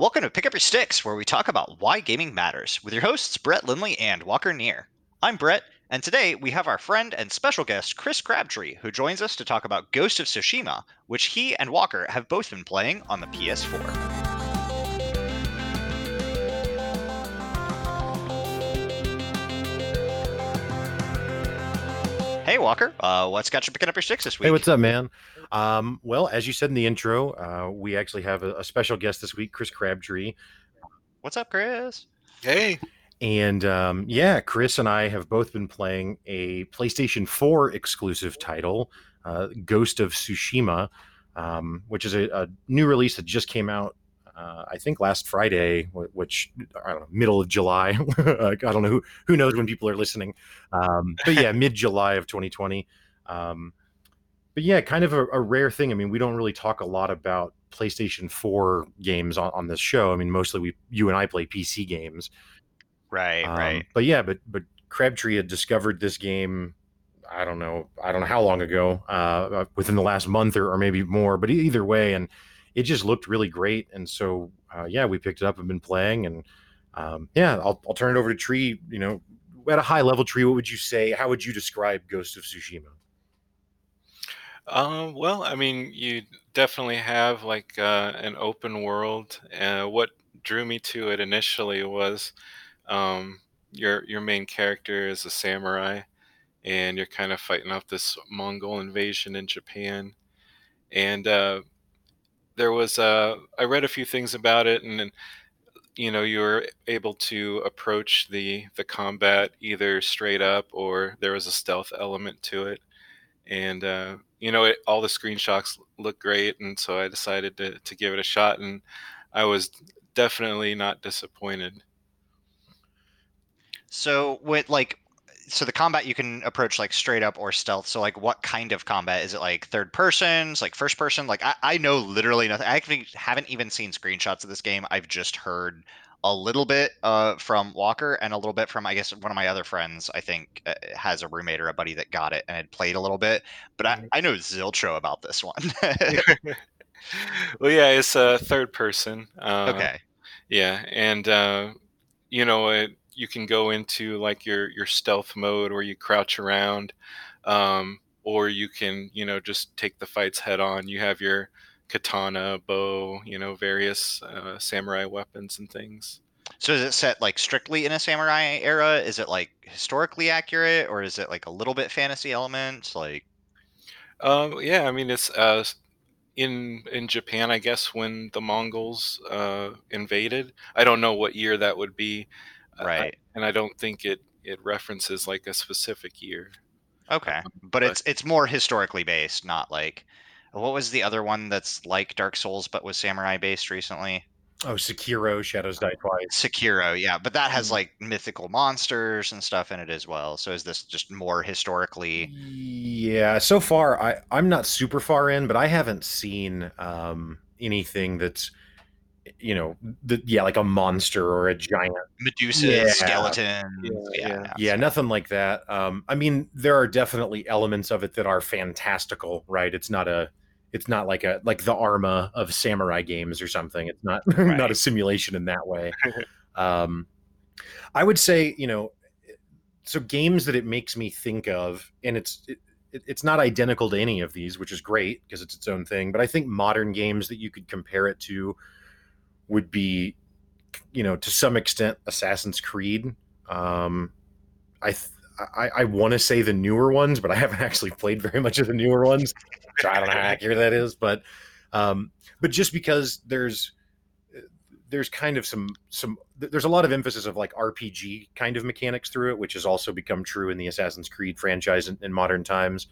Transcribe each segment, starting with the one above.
Welcome to Pick Up Your Sticks, where we talk about why gaming matters, with your hosts Brett Lindley and Walker Neer. I'm Brett, and today we have our friend and special guest Chris Crabtree, who joins us to talk about Ghost of Tsushima, which he and Walker have both been playing on the PS4. Walker, uh, what's got you picking up your sticks this week? Hey, what's up, man? Um, well, as you said in the intro, uh, we actually have a, a special guest this week, Chris Crabtree. What's up, Chris? Hey. And um, yeah, Chris and I have both been playing a PlayStation 4 exclusive title, uh, Ghost of Tsushima, um, which is a, a, new release that just came out, uh, I think, last Friday, which I don't know, middle of July. I don't know who who knows when people are listening, um, but yeah, mid July of 2020. Um, but yeah, kind of a, a, rare thing. I mean, we don't really talk a lot about PlayStation 4 games on, on this show. I mean, mostly we you and I play PC games. Right, um, right. But yeah, but but Crabtree had discovered this game. I don't know. I don't know how long ago. Uh, within the last month or, or maybe more. But either way, and it just looked really great. And so uh, yeah, we picked it up and been playing. And um, yeah, I'll I'll turn it over to Tree. You know, at a high level, Tree, what would you say? How would you describe Ghost of Tsushima? Um, well, I mean, you definitely have like uh, an open world. Uh, what drew me to it initially was um, your your main character is a samurai, and you're kind of fighting off this Mongol invasion in Japan. And uh, there was uh, I read a few things about it, and then you know you were able to approach the the combat either straight up or there was a stealth element to it. And uh, you know it, all the screenshots look great and so i decided to, to give it a shot and i was definitely not disappointed. So with like so the combat you can approach like straight up or stealth so like what kind of combat is it like third persons like first person like i, I know literally nothing i actually haven't even seen screenshots of this game i've just heard a little bit uh, from Walker and a little bit from I guess one of my other friends. I think uh, has a roommate or a buddy that got it and had played a little bit, but I, mm-hmm. I know zilcho about this one. well, yeah, it's a third person. Uh, okay. Yeah, and uh, you know it, you can go into like your your stealth mode where you crouch around, um, or you can you know just take the fights head on. You have your katana, bow, you know, various uh, samurai weapons and things. So is it set like strictly in a samurai era? Is it like historically accurate, or is it like a little bit fantasy elements? Like, um, yeah, I mean it's uh, in in Japan, I guess, when the Mongols uh, invaded. I don't know what year that would be, right? Uh, and I don't think it it references like a specific year. Okay, um, but, but it's it's more historically based, not like what was the other one that's like Dark Souls but was samurai based recently? Oh, Sekiro, Shadows Die Twice. Sekiro, yeah, but that has mm-hmm. like mythical monsters and stuff in it as well. So is this just more historically? Yeah, so far I I'm not super far in, but I haven't seen um, anything that's you know, the, yeah, like a monster or a giant Medusa yeah. skeleton. Yeah, yeah, yeah, yeah, nothing like that. Um, I mean, there are definitely elements of it that are fantastical, right? It's not a it's not like a like the Arma of samurai games or something. It's not right. not a simulation in that way. um, I would say, you know, so games that it makes me think of, and it's it, it's not identical to any of these, which is great because it's its own thing. But I think modern games that you could compare it to would be, you know, to some extent, Assassin's Creed. Um, I th- I, I want to say the newer ones, but I haven't actually played very much of the newer ones. So I don't know how accurate that is, but um, but just because there's there's kind of some some there's a lot of emphasis of like RPG kind of mechanics through it, which has also become true in the Assassin's Creed franchise in, in modern times.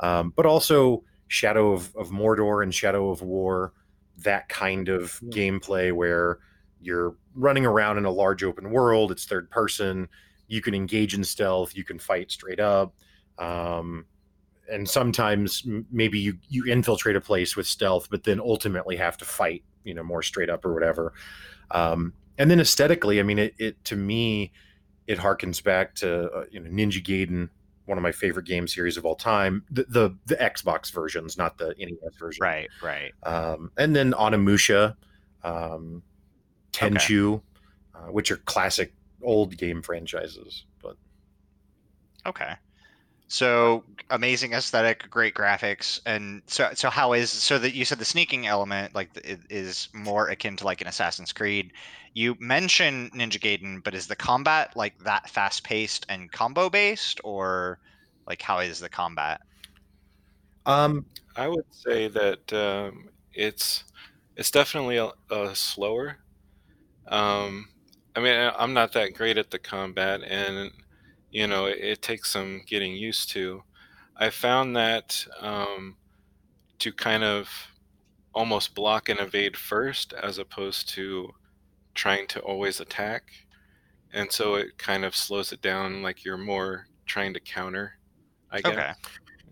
Um, but also Shadow of, of Mordor and Shadow of War, that kind of mm-hmm. gameplay where you're running around in a large open world. It's third person you can engage in stealth, you can fight straight up. Um, and sometimes maybe you, you infiltrate a place with stealth, but then ultimately have to fight, you know, more straight up or whatever. Um, and then aesthetically, I mean, it, it to me, it harkens back to uh, you know Ninja Gaiden, one of my favorite game series of all time. The the, the Xbox versions, not the NES version. Right, right. Um, and then Onimusha, um, Tenchu, uh, which are classic old game franchises. But Okay. So amazing aesthetic, great graphics, and so so how is so that you said the sneaking element like is more akin to like an Assassin's Creed. You mention Ninja Gaiden, but is the combat like that fast paced and combo based, or like how is the combat? um, I would say that um, it's it's definitely a, a slower. Um, I mean, I- I'm not that great at the combat, and you know, it, it takes some getting used to. I found that um, to kind of almost block and evade first, as opposed to trying to always attack, and so it kind of slows it down. Like you're more trying to counter. I guess. Okay,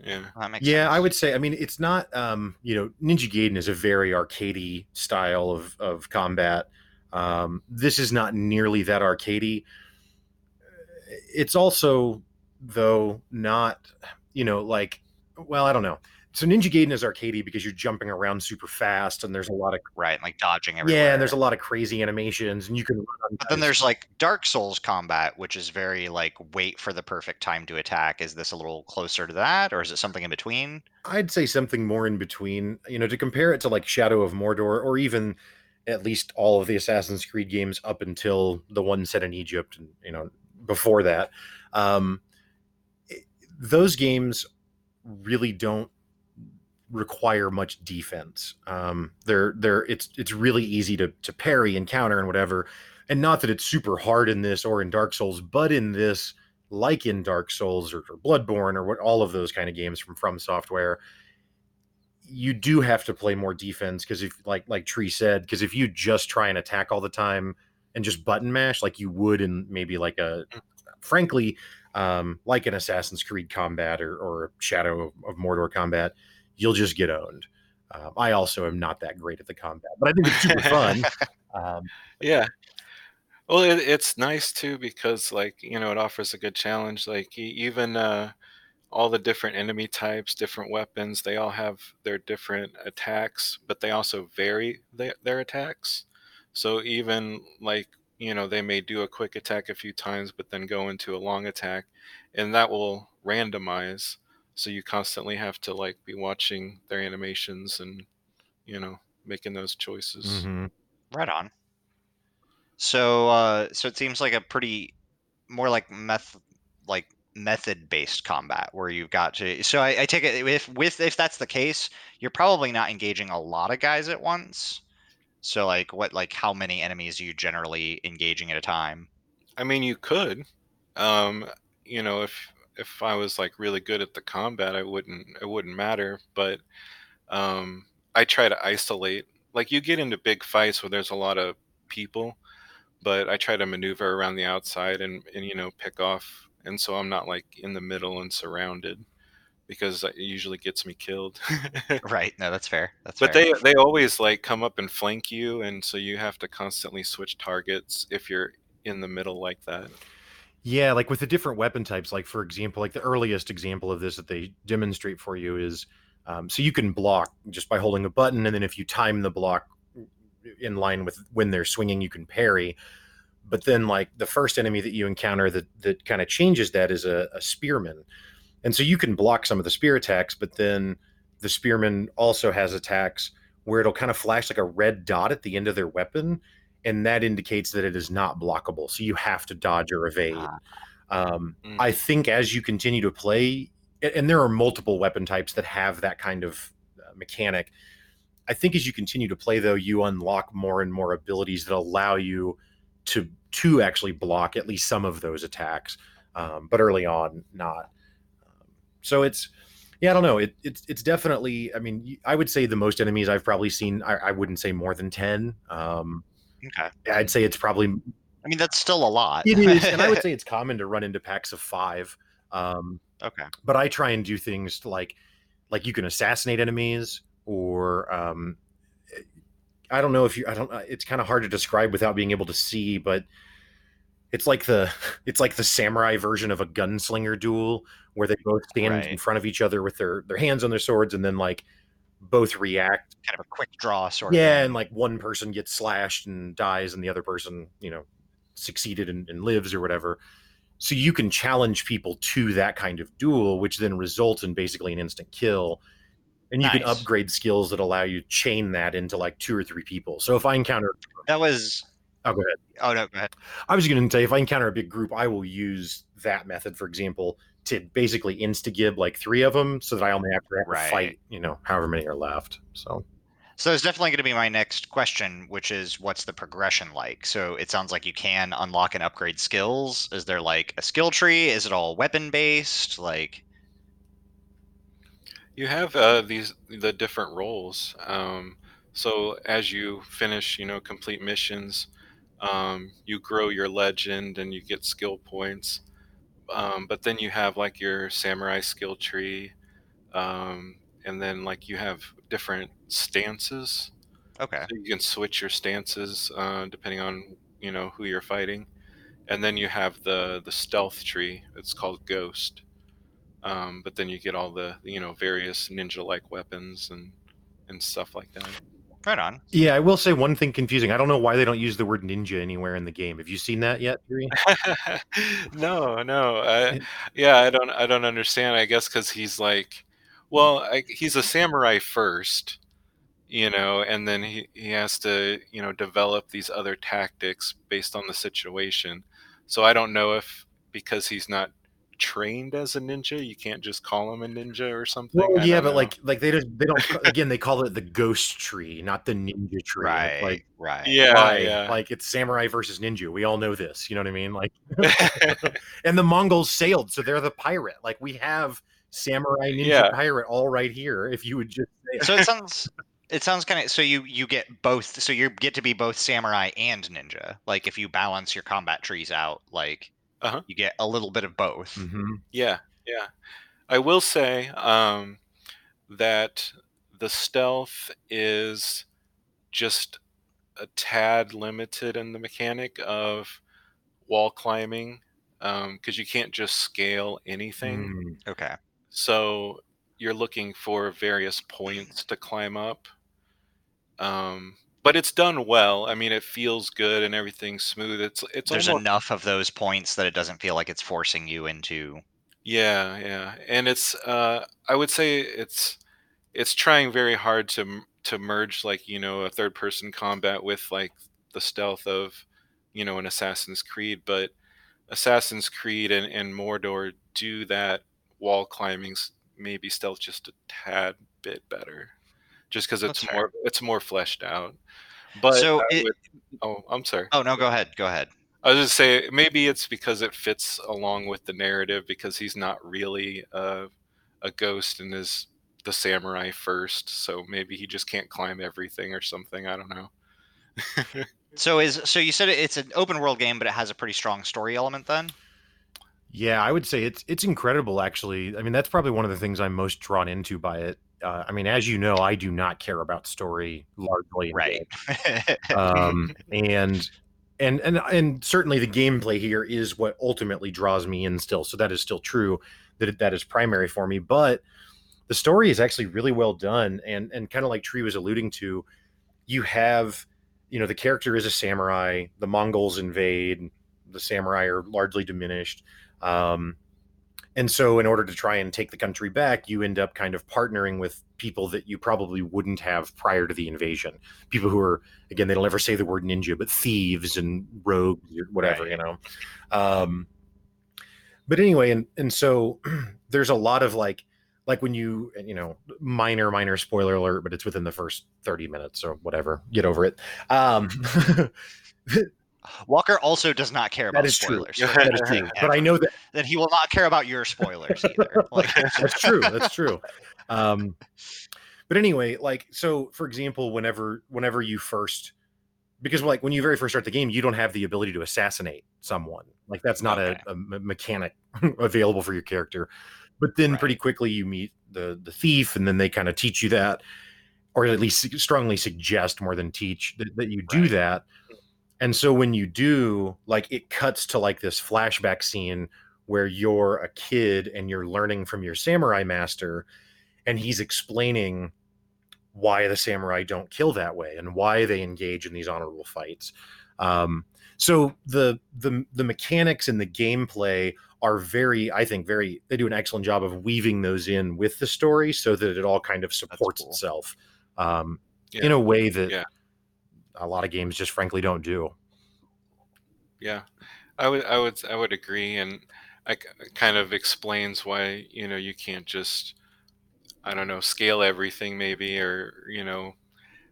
Yeah. well, yeah, sense. I would say. I mean, it's not. Um, you know, Ninja Gaiden is a very arcadey style of of combat. Um, this is not nearly that arcadey. It's also, though, not. You know, like, well, I don't know. So Ninja Gaiden is arcadey because you're jumping around super fast, and there's a lot of right, like dodging everywhere. yeah, and there's a lot of crazy animations, and you can. Run on But then there's like Dark Souls combat, which is very like wait for the perfect time to attack. Is this a little closer to that, or is it something in between? I'd say something more in between. You know, to compare it to like Shadow of Mordor, or even at least all of the Assassin's Creed games up until the one set in Egypt, and you know, before that, um, those games really don't require much defense. Um, they're they're it's it's really easy to to parry and counter and whatever. And not that it's super hard in this or in Dark Souls, but in this, like in Dark Souls or, or Bloodborne or what all of those kind of games from From Software, you do have to play more defense because if like like Tree said, because if you just try and attack all the time and just button mash like you would in maybe like a frankly um, like an Assassin's Creed combat or, or Shadow of, of Mordor combat, you'll just get owned. Um, I also am not that great at the combat, but I think it's super fun. Um, Yeah. Well, it, it's nice too because, like, you know, it offers a good challenge. Like, even uh, all the different enemy types, different weapons, they all have their different attacks, but they also vary their, their attacks. So, even like, you know, they may do a quick attack a few times, but then go into a long attack, and that will randomize. So, you constantly have to, like, be watching their animations and, you know, making those choices. mhm. Right on. So, uh, so it seems like a pretty more like meth, like method based combat where you've got to. So I, I take it if with if that's the case, you're probably not engaging a lot of guys at once. So like what like how many enemies are you generally engaging at a time? I mean, you could. Um, you know, if if I was like really good at the combat, I wouldn't it wouldn't matter. But um, I try to isolate. Like you get into big fights where there's a lot of people, but I try to maneuver around the outside and and you know pick off. And so I'm not like in the middle and surrounded because it usually gets me killed. Right. No, that's fair. That's But fair. they they always like come up and flank you, and so you have to constantly switch targets if you're in the middle like that. Yeah, like with the different weapon types, like for example, like the earliest example of this that they demonstrate for you is um, so you can block just by holding a button, and then if you time the block in line with when they're swinging, you can parry. But then, like the first enemy that you encounter that that kind of changes that is a, a spearman, and so you can block some of the spear attacks, but then the spearman also has attacks where it'll kind of flash like a red dot at the end of their weapon, and that indicates that it is not blockable. So you have to dodge or evade. Ah. Um, Mm. I think as you continue to play, and there are multiple weapon types that have that kind of uh, mechanic. I think as you continue to play, though, you unlock more and more abilities that allow you to to actually block at least some of those attacks. Um, but early on, not. Um, so it's yeah, I don't know. It, it's it's definitely. I mean, I would say the most enemies I've probably seen. I, I wouldn't say more than ten. Um, okay. I'd say it's probably I mean, that's still a lot. it is, and I would say it's common to run into packs of five. Um, okay. but I try and do things like like you can assassinate enemies or um I don't know if you I don't uh, it's kind of hard to describe without being able to see but it's like the it's like the samurai version of a gunslinger duel where they both stand in front of each other with their their hands on their swords and then like both react kind of a quick draw sort of. yeah and like one person gets slashed and dies and the other person you know succeeded and, and lives or whatever so you can challenge people to that kind of duel which then results in basically an instant kill and you can upgrade skills that allow you to chain that into like two or three people so if i encounter that was. oh go ahead Oh no, go ahead. i was going to say if i encounter a big group i will use that method for example to basically insta gib like three of them so that i only have to, have to fight you know however many are left so So it's definitely going to be my next question, which is what's the progression like? So it sounds like you can unlock and upgrade skills. Is there like a skill tree? Is it all weapon based? Like, You have uh, these the different roles. Um, so as you finish, you know, complete missions, um, you grow your legend and you get skill points. Um, but then you have like your samurai skill tree, um, and then like you have different stances. okay, So you can switch your stances uh, depending on you know who you're fighting, and then you have the the stealth tree. It's called Ghost. Um, but then you get all the you know various ninja-like weapons and and stuff like that. Right on. Yeah, I will say one thing confusing. I don't know why they don't use the word ninja anywhere in the game. Have you seen that yet, no, no, uh, I, yeah, I don't I don't understand. I guess because he's like, well, I, he's a samurai first, you know, and then he he has to you know develop these other tactics based on the situation. So I don't know if because he's not trained as a ninja, you can't just call him a ninja or something. Well, yeah, but know. like like they just they don't again they call it the ghost tree, not the ninja tree. Right, Like right. yeah, why? yeah. Like it's samurai versus ninja. We all know this. You know what I mean? Like and the Mongols sailed, so they're the pirate. Like we have samurai ninja Yeah. pirate all right here. If you would just say So it sounds it sounds kind of so you you get both so you get to be both samurai and ninja. Like if you balance your combat trees out, like Uh-huh. you get a little bit of both. Mhm. Yeah, yeah. I will say um, that the stealth is just a tad limited in the mechanic of wall climbing because you can't just scale anything. Mm. Okay. So you're looking for various points to climb up. Um, but it's done well. I mean, it feels good and everything's smooth. It's it's There's almost enough of those points that it doesn't feel like it's forcing you into Yeah, yeah, and it's uh, I would say it's it's trying very hard to to merge like you know a third person combat with like the stealth of you know an Assassin's Creed, but Assassin's Creed and, and Mordor do that wall climbing maybe stealth just a tad bit better, just because it's That's more it's more fleshed out. But So I it- would- oh, I'm sorry. Oh no, go ahead. Go ahead. I was just say maybe it's because it fits along with the narrative because he's not really a, a ghost and is the samurai first, so maybe he just can't climb everything or something. I don't know. So is so you said it's an open world game, but it has a pretty strong story element then? Yeah, I would say it's it's incredible. Actually, I mean that's probably one of the things I'm most drawn into by it. Uh, I mean, as you know, I do not care about story largely, Right. um, and and and and certainly the gameplay here is what ultimately draws me in. Still, so that is still true. That that is primary for me, but the story is actually really well done, and and kind of like Tree was alluding to, you have, you know, the character is a samurai. The Mongols invade. The samurai are largely diminished. Um, and so, in order to try and take the country back, you end up kind of partnering with people that you probably wouldn't have prior to the invasion. People who are, again, they don't ever say the word ninja, but thieves and rogues or whatever, Right. you know. Um, but anyway, and and so there's a lot of like, like when you, you know, minor minor spoiler alert, but it's within the first thirty minutes or whatever. Get over it. Um, Walker also does not care about is true. spoilers. That is true. But I know that that he will not care about your spoilers either. Like, that's true that's true um but anyway like so for example whenever whenever you first because like when you very first start the game you don't have the ability to assassinate someone like that's not Okay. a, a mechanic available for your character but then Right. pretty quickly you meet the the thief and then they kind of teach you that or at least strongly suggest more than teach that, that you do Right. that and so when you do like it cuts to like this flashback scene where you're a kid and you're learning from your samurai master and he's explaining why the samurai don't kill that way and why they engage in these honorable fights. Um, so the the the mechanics and the gameplay are very, I think, very. They do an excellent job of weaving those in with the story so that it all kind of supports cool. itself um, Yeah. in a way that Yeah. A lot of games just frankly don't do. Yeah, I would, I would, I would agree, and I k- kind of explains why you know you can't just, I don't know, scale everything maybe, or you know,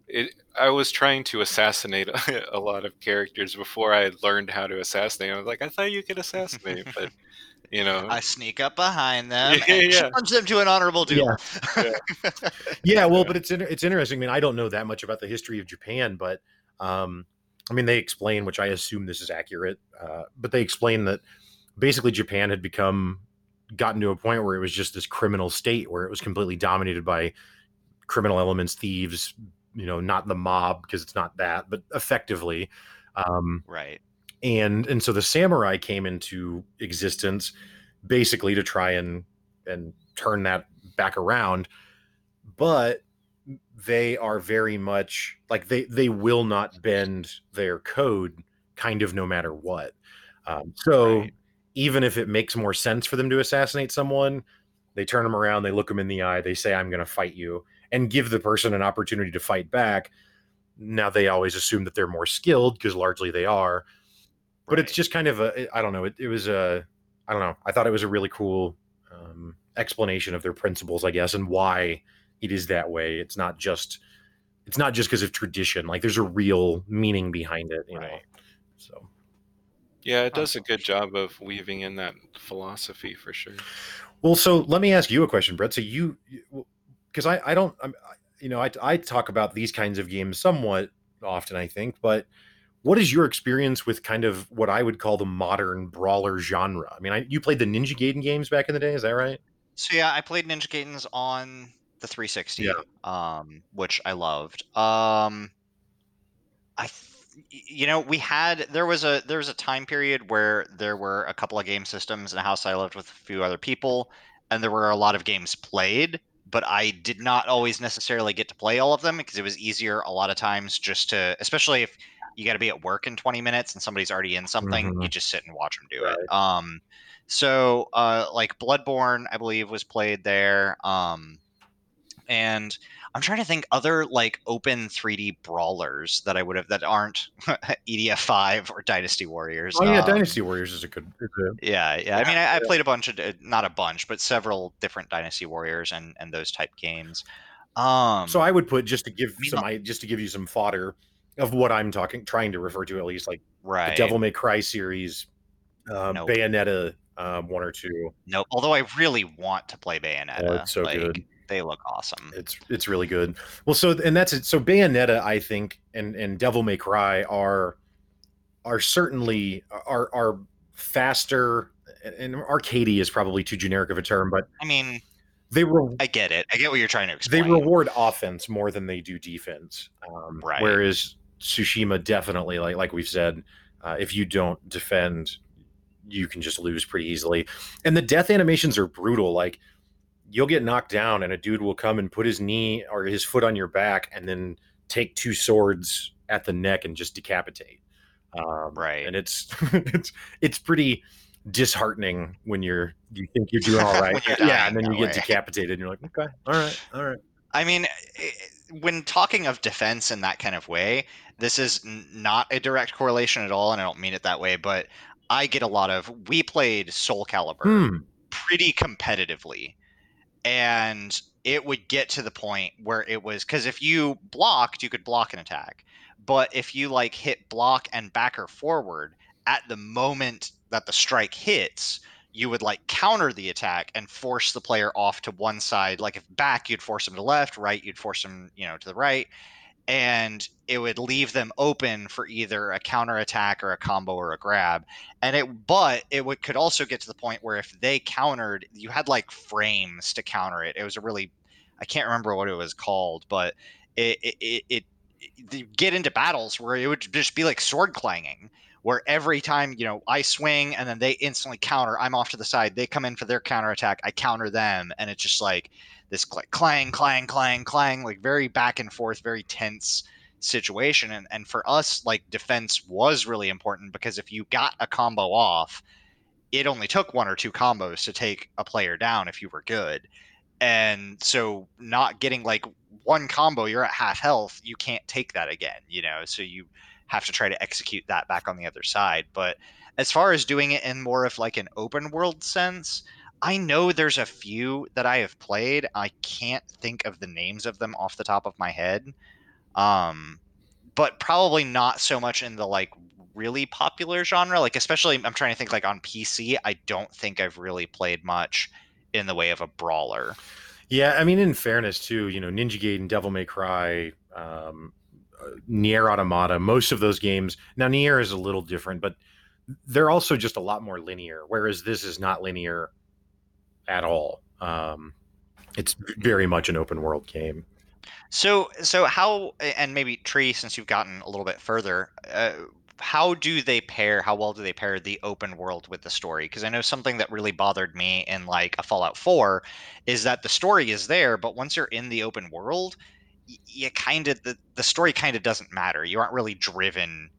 it. I was trying to assassinate a lot of characters before I had learned how to assassinate. I was like, I thought you could assassinate, but you know, I sneak up behind them Yeah, and yeah. challenge them to an honorable duel. Yeah, well, Yeah. but it's it's interesting. I mean, I don't know that much about the history of Japan, but um, I mean, they explain, which I assume this is accurate, uh, but they explain that basically Japan had become gotten to a point where it was just this criminal state where it was completely dominated by criminal elements, thieves. You know, not the mob because it's not that, but effectively. Um, right. and and so the samurai came into existence basically to try and and turn that back around but they are very much like they they will not bend their code kind of no matter what. Um, so Right. even if it makes more sense for them to assassinate someone they turn them around they look them in the eye they say i'm going to fight you and give the person an opportunity to fight back. Now they always assume that they're more skilled because largely they are but it's just kind of a i don't know it, it was a i don't know i thought it was a really cool um, explanation of their principles i guess and why it is that way. It's not just it's not just because of tradition. Like there's a real meaning behind it you know so. Yeah, it does a good job of weaving in that philosophy for sure. well so let me ask you a question brett. So you because i i don't I'm, I- you know I, I talk about these kinds of games somewhat often i think but what is your experience with kind of what i would call the modern brawler genre? I mean I, you played the ninja gaiden games back in the day is that right? So yeah, I played Ninja Gaidens on the 360, Yeah. um, which I loved. Um, I, th- you know, we had there was a there was a time period where there were a couple of game systems in a house I lived with a few other people, and there were a lot of games played. But I did not always necessarily get to play all of them because it was easier a lot of times just to, especially if you got to be at work in 20 minutes and somebody's already in something, you Mhm. just sit and watch them do it. Um, so uh, like Bloodborne, I believe, was played there. Um, and I'm trying to think other like open 3D brawlers that I would have that aren't EDF five or Dynasty Warriors. Oh yeah, Um, Dynasty Warriors is a good. is a- Yeah, yeah. I mean, I, I played a bunch of, uh, not a bunch, but several different Dynasty Warriors and and those type games. Um, so I would put just to give mean, some, I just to give you some fodder of what I'm talking, trying to refer to at least, like right. the Devil May Cry series, um, Nope. Bayonetta, um, one or two. Nope. Although I really want to play Bayonetta. Oh, it's so like, good. They look awesome. It's it's really good. Well, so and that's it. So Bayonetta, I think, and and Devil May Cry are are certainly are are faster. And arcadey is probably too generic of a term, but I mean, they re- I get it. I get what you're trying to explain. they reward offense more than they do defense. Um, Right. Whereas Tsushima definitely, like like we've said, uh, if you don't defend, you can just lose pretty easily. And the death animations are brutal. Like you'll get knocked down, and a dude will come and put his knee or his foot on your back, and then take two swords at the neck and just decapitate. Um, Right. And it's it's it's pretty disheartening when you're you think you're doing all right. Yeah and then you get way. decapitated and you're like okay all right all right I mean, when talking of defense in that kind of way, this is not a direct correlation at all, and I don't mean it that way. But I get a lot of. We played Soul Calibur Hmm. pretty competitively, and it would get to the point where it was because if you blocked, you could block an attack, but if you like hit block and back or forward at the moment that the strike hits, you would like counter the attack and force the player off to one side. Like if back, you'd force them to left, right, you'd force them, you know, to the right. And it would leave them open for either a counter attack or a combo or a grab. And it, but it would could also get to the point where if they countered, you had like frames to counter it. It was a really, I can't remember what it was called, but it, it, it, it, get into battles where it would just be like sword clanging where every time you know I swing and then they instantly counter, I'm off to the side. They come in for their counter attack, I counter them, and it's just like this clang, clang, clang, clang, like very back and forth, very tense situation. And and for us, like defense was really important because if you got a combo off, it only took one or two combos to take a player down if you were good. And so not getting like one combo, you're at half health, you can't take that again, you know. So you have to try to execute that back on the other side. But as far as doing it in more of like an open world sense, I know there's a few that I have played. I can't think of the names of them off the top of my head. Um, but probably not so much in the like really popular genre. Like especially I'm trying to think like on PC, I don't think I've really played much in the way of a brawler. Yeah, I mean in fairness too, you know, Ninja Gaiden, Devil May Cry, um, Nier Automata, most of those games. Now Nier is a little different, but they're also just a lot more linear. Whereas this is not linear at all. Um, it's very much an open world game. So, so how, and maybe Tree, since you've gotten a little bit further, uh, how do they pair? How well do they pair the open world with the story? Because I know something that really bothered me in like a Fallout 4 is that the story is there, but once you're in the open world, you kind of the, the story kind of doesn't matter. You aren't really driven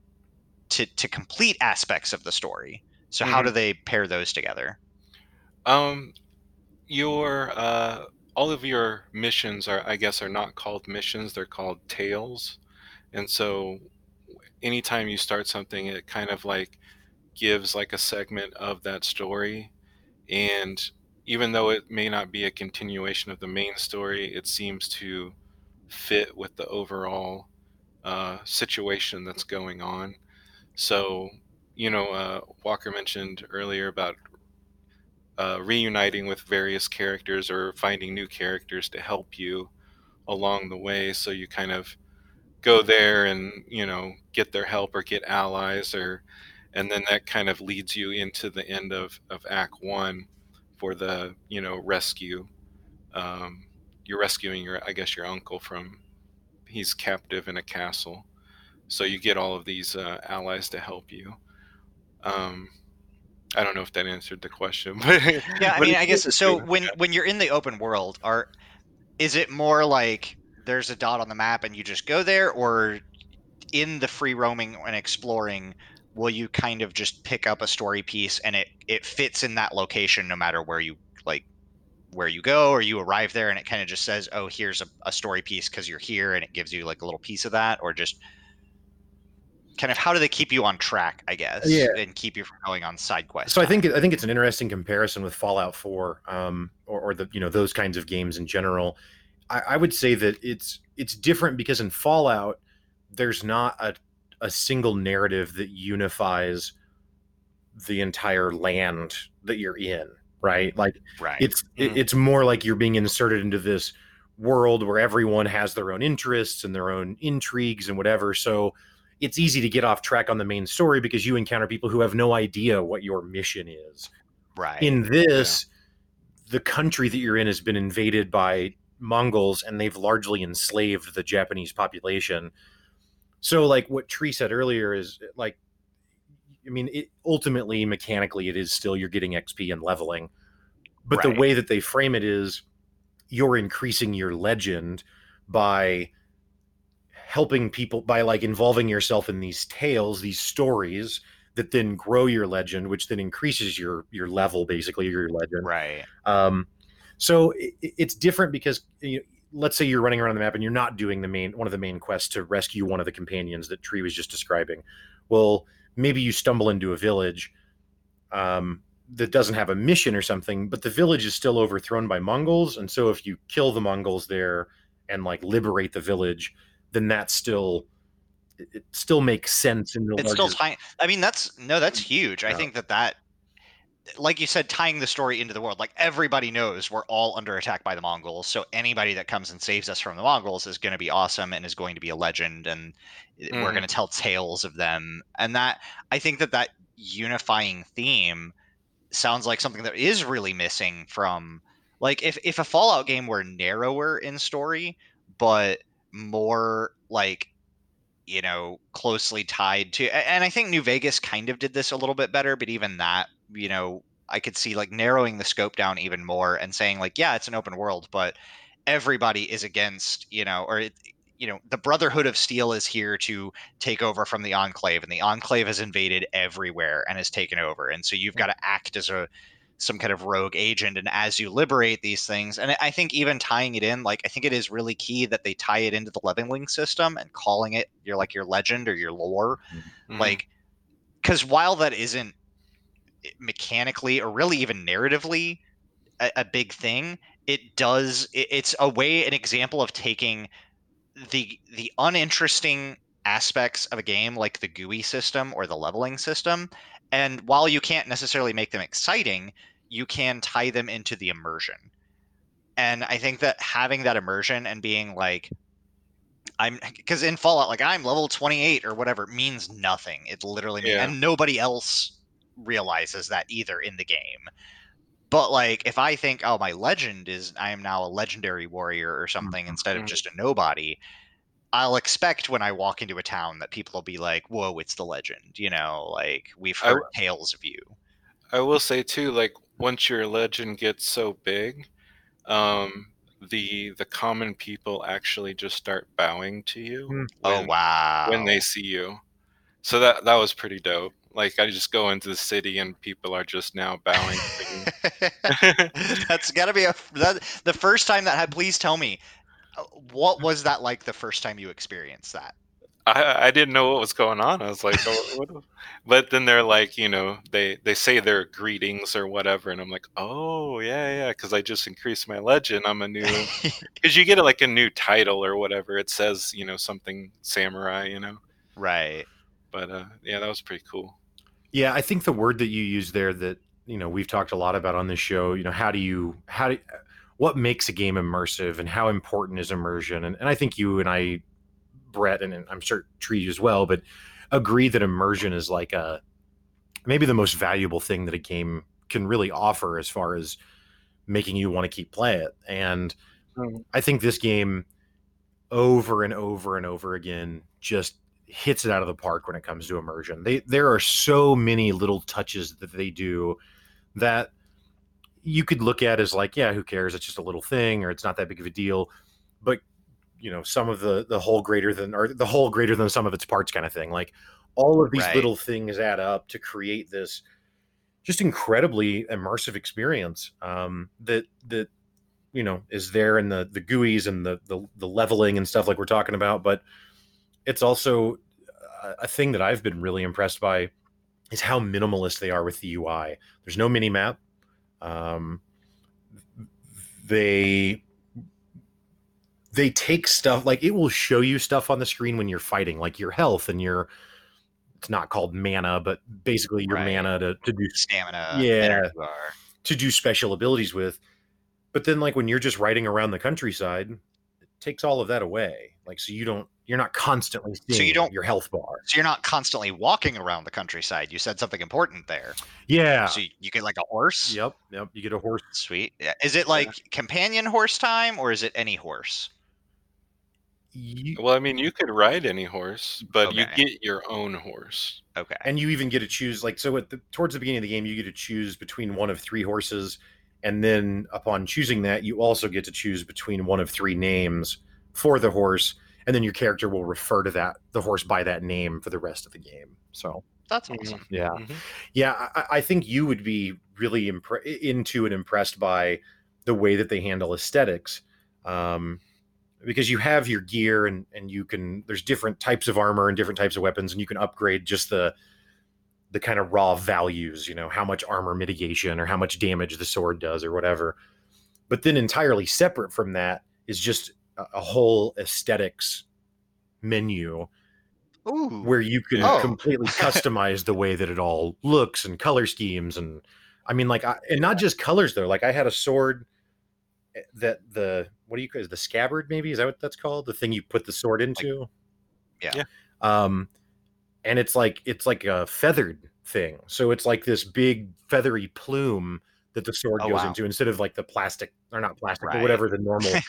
to to complete aspects of the story. So mm-hmm. how do they pair those together? Um, your uh, all of your missions are, I guess, are not called missions. They're called tales, and so anytime you start something, it kind of like gives like a segment of that story, and even though it may not be a continuation of the main story, it seems to fit with the overall uh, situation that's going on. So, you know, uh, Walker mentioned earlier about uh, reuniting with various characters or finding new characters to help you along the way. So you kind of go there and you know get their help or get allies or and then that kind of leads you into the end of, of act one for the you know rescue um, you're rescuing your i guess your uncle from he's captive in a castle. So you get all of these uh, allies to help you. Um, i don't know if that answered the question but yeah i mean i guess so when when you're in the open world are is it more like there's a dot on the map and you just go there or in the free roaming and exploring will you kind of just pick up a story piece and it it fits in that location no matter where you like where you go or you arrive there and it kind of just says oh here's a, a story piece because you're here and it gives you like a little piece of that or just kind of how do they keep you on track i guess yeah. and keep you from going on side quests so i think i think it's an interesting comparison with fallout 4 um, or, or the you know those kinds of games in general. I, I would say that it's it's different because in fallout there's not a, a single narrative that unifies the entire land that you're in right? Like right. it's mm. it's more like you're being inserted into this world where everyone has their own interests and their own intrigues and whatever. So it's easy to get off track on the main story because you encounter people who have no idea what your mission is. Right. In this yeah. the country that you're in has been invaded by mongols and they've largely enslaved the japanese population. So like what tree said earlier is like i mean it, ultimately mechanically it is still you're getting xp and leveling but right. the way that they frame it is you're increasing your legend by helping people by like involving yourself in these tales these stories that then grow your legend which then increases your your level basically your legend right um so it, it's different because you know, let's say you're running around the map and you're not doing the main one of the main quests to rescue one of the companions that Tree was just describing. Well, maybe you stumble into a village um, that doesn't have a mission or something, but the village is still overthrown by Mongols, and so if you kill the Mongols there and like liberate the village, then that still it still makes sense in the it's larger... still tiny. I mean, that's no, that's huge. Yeah. I think that that like you said, tying the story into the world. Like everybody knows we're all under attack by the Mongols, so anybody that comes and saves us from the Mongols is going to be awesome and is going to be a legend, and mm. we're going to tell tales of them. And that I think that that unifying theme sounds like something that is really missing from like if if a Fallout game were narrower in story, but more like you know, closely tied to. And I think New Vegas kind of did this a little bit better, but even that, you know, I could see like narrowing the scope down even more and saying like, yeah, it's an open world, but everybody is against, you know, or it, you know, the Brotherhood of Steel is here to take over from the Enclave, and the Enclave has invaded everywhere and has taken over, and so you've got to act as a some kind of rogue agent and as you liberate these things and i think even tying it in like i think it is really key that they tie it into the leveling system and calling it your like your legend or your lore mm-hmm. like because while that isn't mechanically or really even narratively a, a big thing it does it, it's a way an example of taking the the uninteresting aspects of a game like the GUI system or the leveling system and while you can't necessarily make them exciting, you can tie them into the immersion. And I think that having that immersion and being like, I'm because in Fallout, like I'm level 28 or whatever means nothing. It literally means, yeah. and nobody else realizes that either in the game. But like if I think, oh, my legend is I am now a legendary warrior or something mm-hmm. instead of just a nobody, I'll expect when I walk into a town that people will be like, "Whoa, it's the legend!" You know, like we've heard I, tales of you. I will say too, like once your legend gets so big, um, the the common people actually just start bowing to you. Oh, when, oh wow! When they see you, so that that was pretty dope. Like I just go into the city and people are just now bowing. That's got to be a that, the first time that had. Please tell me what was that like the first time you experienced that? I, I didn't know what was going on. I was like, oh, but then they're like, you know, they they say their greetings or whatever, and I'm like, oh yeah, yeah, because I just increased my legend. I'm a new, because you get like a new title or whatever. It says, you know, something samurai, you know. Right. But uh, yeah, that was pretty cool. Yeah, I think the word that you use there that you know we've talked a lot about on this show. You know, how do you how do what makes a game immersive and how important is immersion? And, and I think you and I, Brett, and, and I'm sure Tree as well, but agree that immersion is like a maybe the most valuable thing that a game can really offer as far as making you want to keep playing it. And mm. I think this game over and over and over again just hits it out of the park when it comes to immersion. They there are so many little touches that they do that you could look at as like, yeah, who cares? It's just a little thing, or it's not that big of a deal. But you know, some of the the whole greater than or the whole greater than some of its parts kind of thing. Like all of these right. little things add up to create this just incredibly immersive experience um, that that you know is there in the the GUIs and the, the the leveling and stuff like we're talking about, but it's also a thing that I've been really impressed by is how minimalist they are with the UI. There's no mini map. Um, they they take stuff like it will show you stuff on the screen when you're fighting, like your health and your it's not called mana, but basically your right. mana to, to do stamina, yeah, to do special abilities with. But then, like when you're just riding around the countryside, takes all of that away. Like so, you don't you're not constantly seeing so you don't, your health bar. So you're not constantly walking around the countryside. You said something important there. Yeah. So you, you get like a horse. Yep. Yep. You get a horse. Sweet. Is it like yeah. companion horse time or is it any horse? You, well, I mean, you could ride any horse, but okay. you get your own horse. Okay. And you even get to choose, like, so at the towards the beginning of the game, you get to choose between one of three horses, and then upon choosing that, you also get to choose between one of three names for the horse and then your character will refer to that the horse by that name for the rest of the game. So that's mm-hmm. awesome. Yeah, mm-hmm. yeah. I, I, think you would be really impre- into and impressed by the way that they handle aesthetics, um, because you have your gear and and you can. There's different types of armor and different types of weapons, and you can upgrade just the the kind of raw values. You know, how much armor mitigation or how much damage the sword does or whatever. But then entirely separate from that is just a whole aesthetics menu Ooh. where you can oh. completely customize the way that it all looks and color schemes and I mean like I, and not just colors though like I had a sword eh, that the what do you call it the scabbard maybe is that what that's called the thing you put the sword into like, yeah. yeah um and it's like it's like a feathered thing so it's like this big feathery plume that the sword Oh, goes wow. into instead of like the plastic or not plastic, Right. but whatever the normal.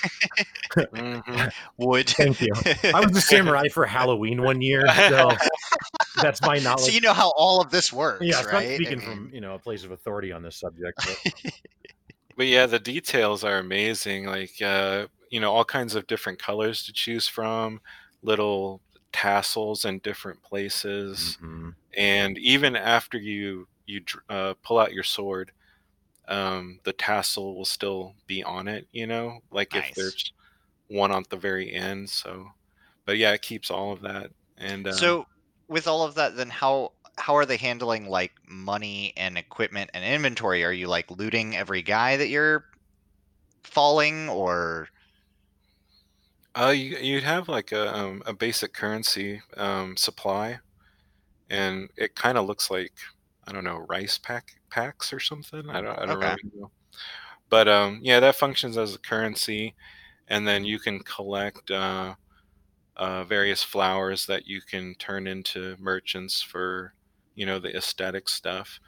Mhm. Wood. Thank you. I was a samurai for Halloween one year, so that's my knowledge. so you know how all of this works, yeah, so I'm right? I speaking mean, from you know a place of authority on this subject. But But yeah, the details are amazing. Like uh, you know, all kinds of different colors to choose from, little tassels in different places, Mhm. and even after you you uh, pull out your sword, um, the tassel will still be on it. You know, like Nice. if there's one on the very end. So, but yeah, it keeps all of that. And uh, So with all of that, then how how are they handling like money and equipment and inventory? Are you like looting every guy that you're falling, or Uh, you, you'd have like a, um, a basic currency um, supply, and it kind of looks like I don't know rice pack packs or something. I don't I don't Okay. really know, but um, yeah, that functions as a currency, and then you can collect uh, uh, various flowers that you can turn into merchants for you know the aesthetic stuff,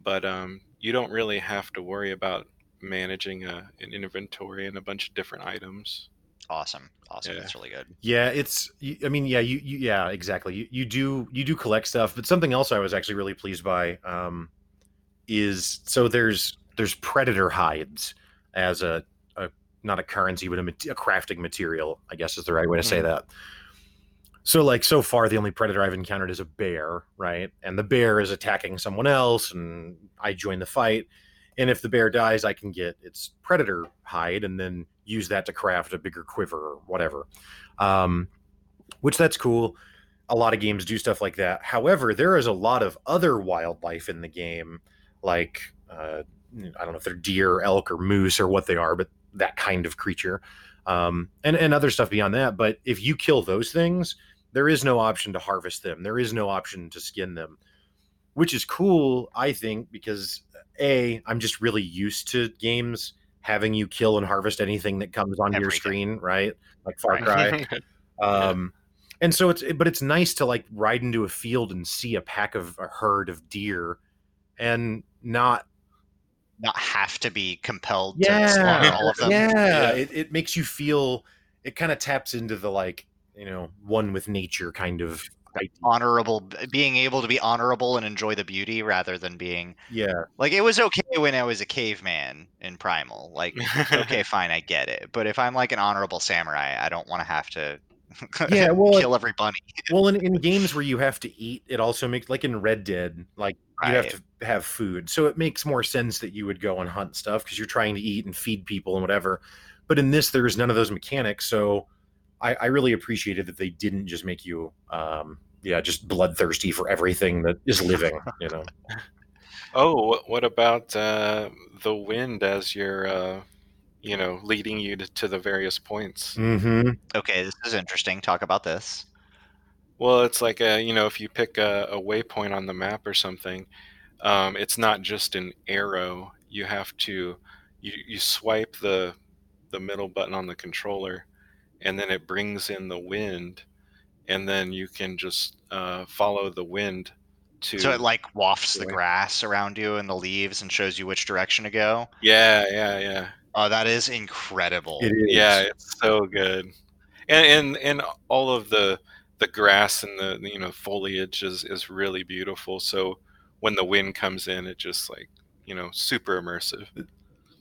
but um, you don't really have to worry about managing a, an inventory and a bunch of different items. Awesome, awesome, Yeah. that's really good. Yeah, it's. I mean, yeah, you, you yeah, exactly. You, you do you do collect stuff, but something else I was actually really pleased by um, is so there's there's predator hides as a, a not a currency but a, a crafting material. I guess is the right way to say Mhm. that. So like so far, the only predator I've encountered is a bear, right? And the bear is attacking someone else, and I join the fight. And if the bear dies, I can get its predator hide and then use that to craft a bigger quiver or whatever. Um, which that's cool. A lot of games do stuff like that. However, there is a lot of other wildlife in the game, like uh, I don't know if they're deer, elk, or moose, or what they are, but that kind of creature, um, and and other stuff beyond that. But if you kill those things, there is no option to harvest them. There is no option to skin them, which is cool, I think, because a I'm just really used to games having you kill and harvest anything that comes onto your screen, right? Like Far Right. Cry. Um, and so it's but it's nice to like ride into a field and see a pack of a herd of deer, and not Not have to be compelled Yeah, to slaughter all of them. yeah, Yeah. It, it makes you feel it kind of taps into the like you know one with nature kind of idea. Honorable, being able to be honorable and enjoy the beauty rather than being yeah like it was okay when I was a caveman in Primal. Like, okay, fine, I get it. But if I'm like an honorable samurai, I don't want to have to Yeah, well, kill every bunny. well in, in games where you have to eat it also makes like in red dead like you have to have food so it makes more sense that you would go and hunt stuff because you're trying to eat and feed people and whatever but in this there's none of those mechanics so I, I really appreciated that they didn't just make you um yeah just bloodthirsty for everything that is living you know Oh, what, what about uh, the wind as you're, uh, you know, leading you to, to the various points? mm-hmm Okay, this is interesting. Talk about this. Well, it's like a, you know, if you pick a, a waypoint on the map or something, um, it's not just an arrow. You have to, you, you swipe the the middle button on the controller, and then it brings in the wind, and then you can just uh, follow the wind to. So it like wafts the Right. grass around you and the leaves and shows you which direction to go. yeah, yeah, yeah. Oh, that is incredible. it is Yeah, it's so good, and and and all of the the grass and the you know foliage is is really beautiful. So when the wind comes in, it just like you know super immersive.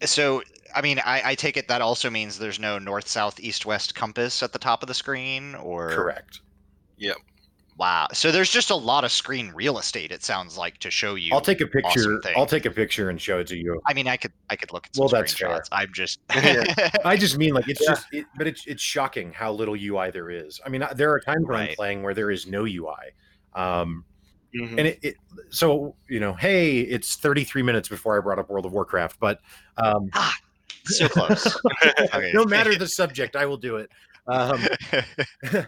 So, I mean, I, I take it that also means there's no north, south, east, west compass at the top of the screen, or correct Yep. Wow. So there's just a lot of screen real estate. It sounds like to show you. i'll take a picture awesome i'll take a picture and show it to you I mean, I could I could look at some Well, that's fair. I'm just. I just mean like it's Yeah. just, it, but it's it's shocking how little UI there is. I mean, there are times when I'm playing where there is no UI, um, Mhm. and it, it. So you know, hey, it's 33 minutes before I brought up World of Warcraft, but um, so close. No matter the subject, I will do it. Um,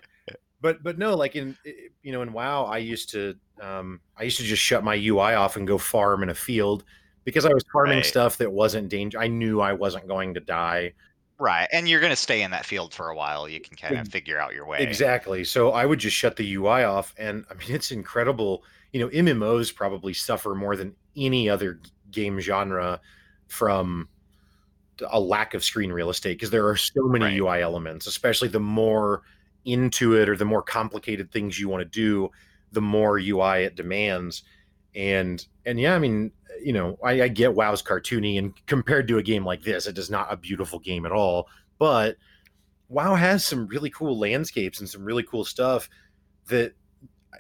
but but no, like in you know in WoW, I used to um, I used to just shut my UI off and go farm in a field because I was farming Right. stuff that wasn't danger. I knew I wasn't going to die. Right, and you're gonna stay in that field for a while. You can kind of figure out your way. Exactly. So I would just shut the UI off, and I mean it's incredible. You know, MMOs probably suffer more than any other game genre from a lack of screen real estate because there are so many Right. UI elements, especially the more into it or the more complicated things you want to do, the more UI it demands. And and yeah, I mean, you know, I, I get WoW's cartoony, and compared to a game like this, it is not a beautiful game at all. But WoW has some really cool landscapes and some really cool stuff that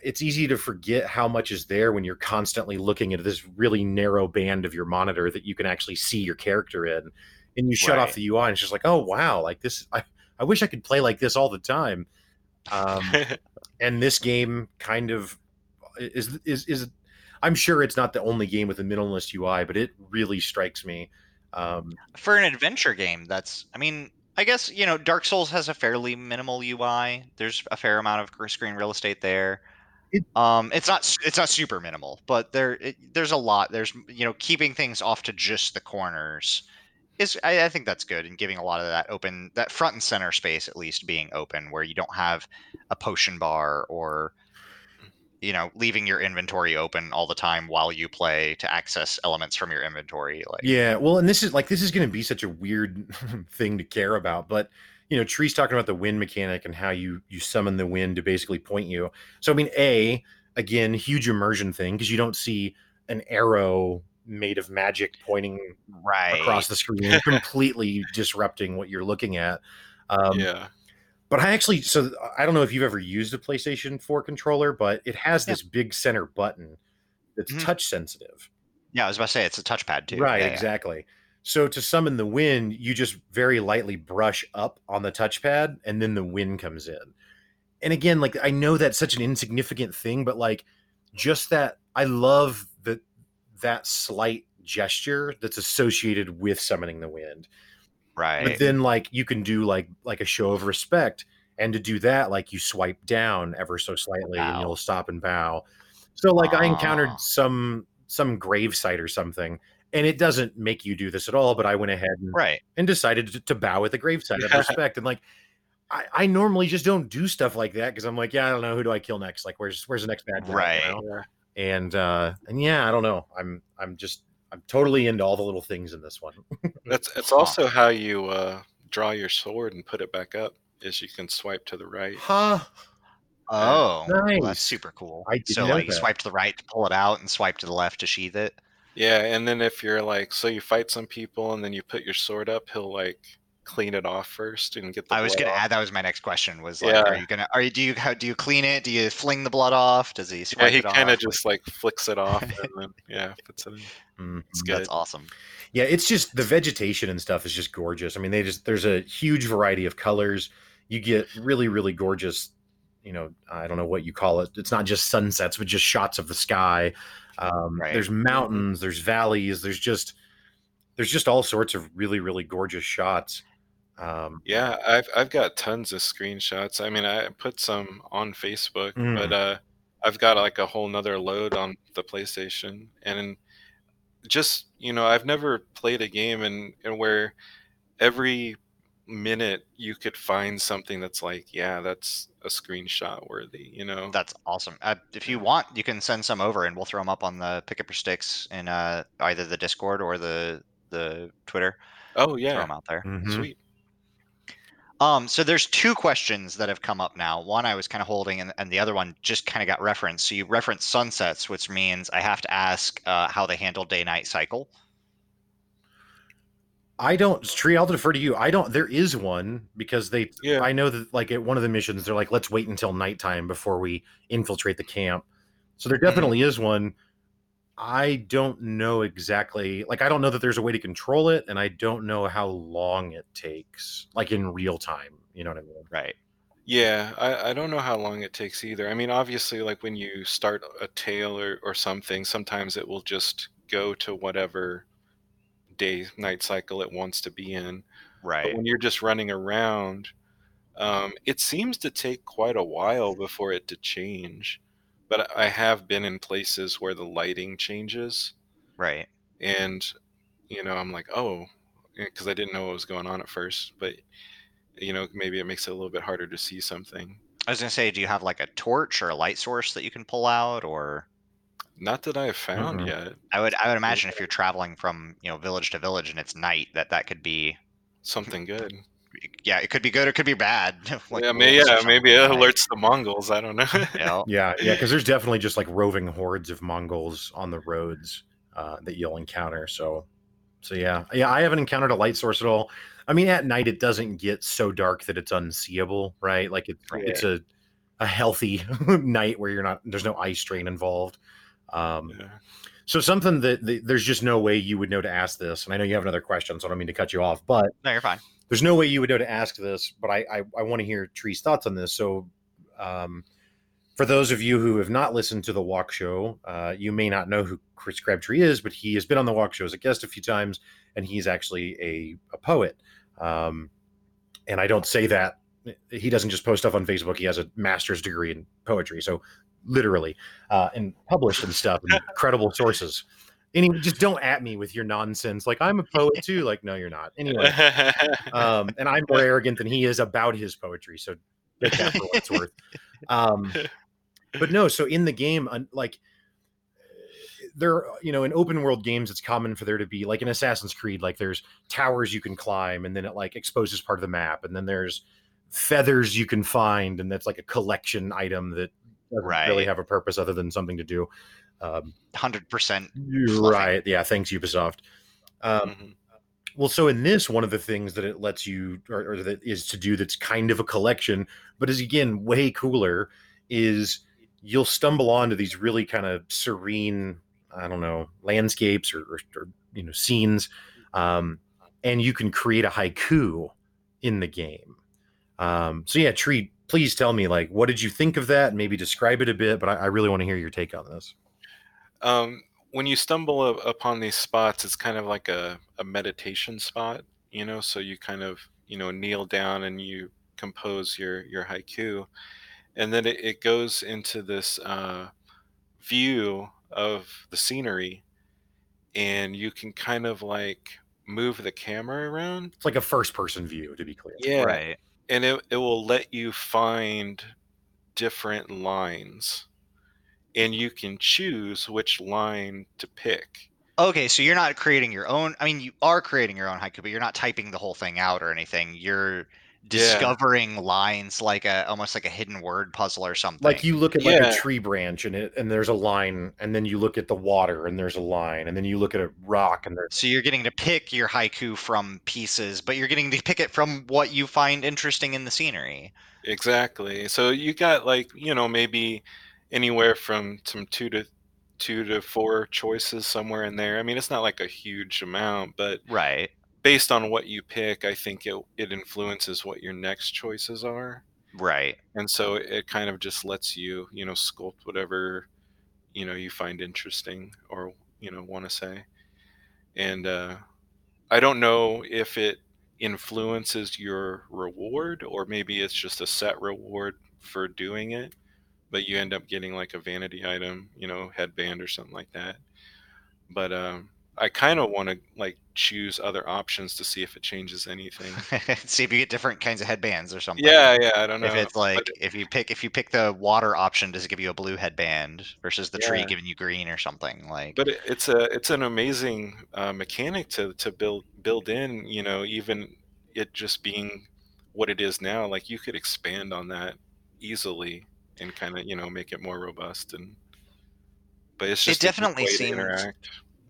it's easy to forget how much is there when you're constantly looking at this really narrow band of your monitor that you can actually see your character in. And you shut off the UI and it's just like, oh wow, like this I, I wish I could play like this all the time. Um, and this game kind of is is is I'm sure it's not the only game with a minimalist UI, but it really strikes me. Um, for an adventure game that's i mean i guess you know dark souls has a fairly minimal ui there's a fair amount of screen real estate there It- um it's not it's not super minimal but there it, there's a lot there's you know keeping things off to just the corners is I, I think that's good and giving a lot of that open that front and center space at least being open where you don't have a potion bar or you know leaving your inventory open all the time while you play to access elements from your inventory like Yeah, well, and this is like this is going to be such a weird thing to care about, but you know, Tree's talking about the wind mechanic and how you you summon the wind to basically point you. So I mean, a again, huge immersion thing because you don't see an arrow made of magic pointing right across the screen, completely disrupting what you're looking at. Um, yeah. But I actually, so I don't know if you've ever used a PlayStation 4 controller, but it has Yeah. this big center button that's Mhm. touch sensitive. Yeah, I was about to say it's a touchpad too. Right, Yeah, yeah. exactly. So to summon the wind, you just very lightly brush up on the touchpad and then the wind comes in. And again, like I know that's such an insignificant thing, but like just that I love that that slight gesture that's associated with summoning the wind. Right. But then like you can do like like a show of respect. And to do that, like you swipe down ever so slightly and you'll stop and bow. So like I encountered some some grave site or something, and it doesn't make you do this at all, but I went ahead and, right. and decided to, to bow at the grave site of respect. And like I, I normally just don't do stuff like that because I'm like, yeah, I don't know who do I kill next? Like where's where's the next bad guy? Right. you know? And uh and yeah, I don't know. I'm I'm just I'm totally into all the little things in this one. That's it's also how you uh, draw your sword and put it back up. Is you can swipe to the right. Huh. Oh, well, Nice. that's super cool. I didn't so like that. swipe to the right to pull it out and swipe to the left to sheath it. Yeah, and then if you're like, so you fight some people and then you put your sword up, he'll like clean it off first and get the. I was gonna add that was my next question was like, Yeah. are you gonna are you do you how do you clean it? Do you fling the blood off? Does he Yeah, he it off? kind of just like flicks it off and then yeah, puts it in. Mhm. It's good. that's awesome. Yeah, it's just the vegetation and stuff is just gorgeous. I mean, they just there's a huge variety of colors. You get really, really gorgeous. You know, I don't know what you call it. It's not just sunsets, but just shots of the sky. Um, Right. There's mountains, there's valleys, there's just there's just all sorts of really, really gorgeous shots. Um, Yeah, I've I've got tons of screenshots. I mean, I put some on Facebook, Mm. but uh, I've got like a whole nother load on the PlayStation, and just you know, I've never played a game and and where every minute you could find something that's like, yeah, that's a screenshot worthy. You know, That's awesome. Uh, if you want, you can send some over and we'll throw them up on the pick up your sticks in uh, either the Discord or the the Twitter. oh yeah, Throw them out there. mhm. sweet. Um, so there's two questions that have come up now. One I was kind of holding, and, and the other one just kind of got referenced. So you referenced sunsets, which means I have to ask uh, how they handle day-night cycle. I don't Tree, I'll defer to you. I don't there is one because they Yeah. I know that like at one of the missions, they're like, let's wait until nighttime before we infiltrate the camp. So there definitely is one. I don't know exactly like I don't know that there's a way to control it, and I don't know how long it takes, like in real time. You know what I mean? Right. Yeah, I, I don't know how long it takes either. I mean, obviously, like when you start a tale or, or something, sometimes it will just go to whatever day night cycle it wants to be in. But Right. when you're just running around, um, it seems to take quite a while before it to change. But I have been in places where the lighting changes, Right. and you know, I'm like, oh, because I didn't know what was going on at first. But you know, maybe it makes it a little bit harder to see something. I was gonna say, do you have like a torch or a light source that you can pull out, or Not that I have found Mhm. yet. I would I would imagine if you're traveling from you know village to village and it's night that that could be Something good. Yeah it could be good it could be bad. like yeah, may, wolves or yeah, maybe it alerts the Mongols. I don't know. you? Yeah, yeah, because there's definitely just like roving hordes of Mongols on the roads uh, that you'll encounter. So, so yeah, yeah, I haven't encountered a light source at all. I mean, at night it doesn't get so dark that it's unseeable, right? Like it's Right. it's a a healthy night where you're not there's no eye strain involved. Um, Yeah. so something that, that there's just no way you would know to ask this, and I know you have another question, so I don't mean to cut you off, but No, you're fine. There's no way you would know to ask this, but I I, I want to hear Tree's thoughts on this. So, um, for those of you who have not listened to the Walk Show, uh, you may not know who Chris Crabtree is, but he has been on the Walk Show as a guest a few times, and he's actually a a poet. Um, and I don't say that he doesn't just post stuff on Facebook. He has a master's degree in poetry, so literally, uh, and published and stuff, and credible sources. Anyway, just don't at me with your nonsense. Like I'm a poet too. Like no, you're not. Anyway, um, and I'm more arrogant than he is about his poetry. So take that for what it's worth. Um, but no, so in the game, like there, you know, in open world games, it's common for there to be like in Assassin's Creed, like there's towers you can climb, and then it like exposes part of the map, and then there's feathers you can find, and that's like a collection item that doesn't really have a purpose other than something to do. Um, Hundred percent. right. Yeah. Thanks, Ubisoft. Um, Mhm. well, so in this, one of the things that it lets you, or, or that is to do, that's kind of a collection, but is again way cooler, is you'll stumble onto these really kind of serene, I don't know, landscapes or, or, or you know scenes, um, and you can create a haiku in the game. Um, so yeah, Tree, please tell me like what did you think of that? Maybe describe it a bit, but I, I really want to hear your take on this. Um, when you stumble up upon these spots, it's kind of like a, a meditation spot, you know. So you kind of you know kneel down and you compose your your haiku, and then it, it goes into this uh, view of the scenery, and you can kind of like move the camera around. It's like a first person view, to be clear. Yeah, Right. and it, it will let you find different lines and you can choose which line to pick Okay, so you're not creating your own. I mean, you are creating your own haiku, but you're not typing the whole thing out or anything. You're discovering lines like a almost like a hidden word puzzle or something. like you look at like Yeah. a tree branch and it and there's a line and then you look at the water and there's a line and then you look at a rock and there's So you're getting to pick your haiku from pieces, but you're getting to pick it from what you find interesting in the scenery. exactly so you got like you know maybe anywhere from some two to two to four choices somewhere in there i mean it's not like a huge amount but Right. based on what you pick i think it, it influences what your next choices are Right. and so it kind of just lets you you know sculpt whatever you know you find interesting or you know want to say and uh i don't know if it influences your reward or maybe it's just a set reward for doing it but you end up getting like a vanity item you know headband or something like that but um i kind of want to like choose other options to see if it changes anything See if you get different kinds of headbands or something. yeah yeah i don't know If it's like but- if you pick if you pick the water option, does it give you a blue headband versus the tree giving you green or something? Like but it, it's a it's an amazing uh, mechanic to to build build in you know even it just being what it is now like you could expand on that easily and kind of you know make it more robust and but it's just a good definitely seems- interact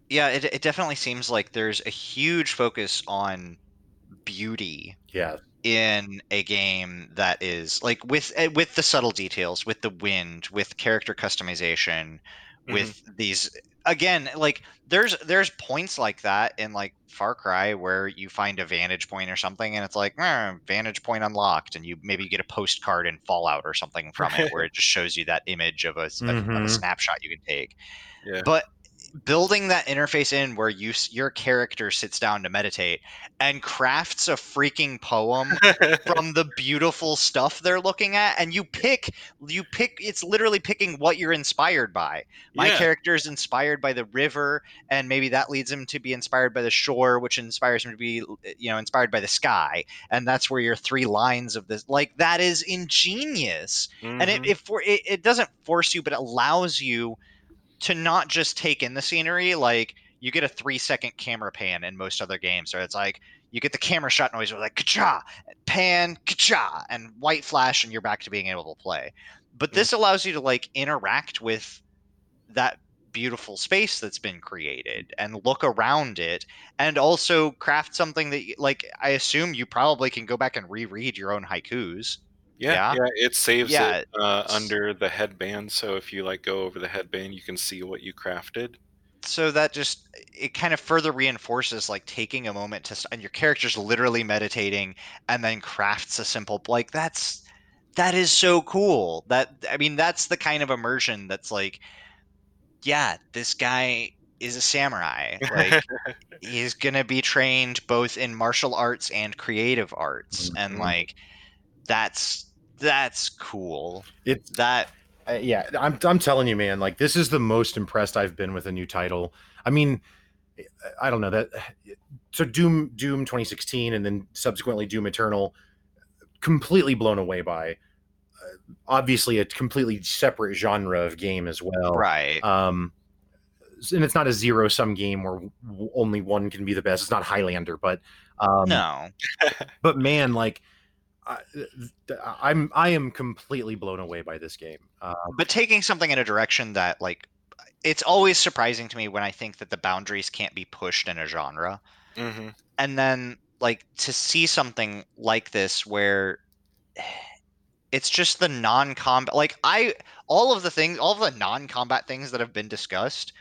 yeah, it it definitely seems like there's a huge focus on beauty yeah in a game that is like with eh, with the subtle details, with the wind, with character customization, Mhm. with these again like there's there's points like that in like Far Cry where you find a vantage point or something and it's like "Eh, vantage point unlocked and you maybe get a postcard in Fallout or something from it where it just shows you that image of a, s- of- a Mhm. snapshot you can take yeah but building that interface in where you your character sits down to meditate and crafts a freaking poem from the beautiful stuff they're looking at and you pick you pick it's literally picking what you're inspired by my Yeah. character is inspired by the river and maybe that leads him to be inspired by the shore which inspires him to be you know inspired by the sky and that's where your three lines of this like that is ingenious and it, Mhm. it for it, it doesn't force you but it allows you to not just take in the scenery like you get a three second camera pan in most other games, or it's like you get the camera shot noise, where like ka pan, ka and white flash, and you're back to being able to play. But mm. this allows you to like interact with that beautiful space that's been created and look around it and also craft something that like i assume you probably can go back and reread your own haikus yeah, yeah, yeah it saves yeah. it uh, under the headband so if you like go over the headband you can see what you crafted so that just it kind of further reinforces like taking a moment to and your character's literally meditating and then crafts a simple like that's that is so cool that i mean that's the kind of immersion that's like yeah this guy is a samurai like he's gonna be trained both in martial arts and creative arts mm-hmm. and like that's that's cool it's that uh, yeah, I'm I'm telling you, man. Like this is the most impressed I've been with a new title. I mean, I don't know that. So Doom Doom 2016, and then subsequently Doom Eternal, completely blown away by. Uh, obviously, a completely separate genre of game as well. Right. Um, and it's not a zero sum game where only one can be the best. It's not Highlander, but um, no. but man, like I, I'm I am completely blown away by this game. Um, but taking something in a direction that like it's always surprising to me when I think that the boundaries can't be pushed in a genre, mm-hmm. and then like to see something like this where it's just the non-combat like I all of the things all of the non-combat things that have been discussed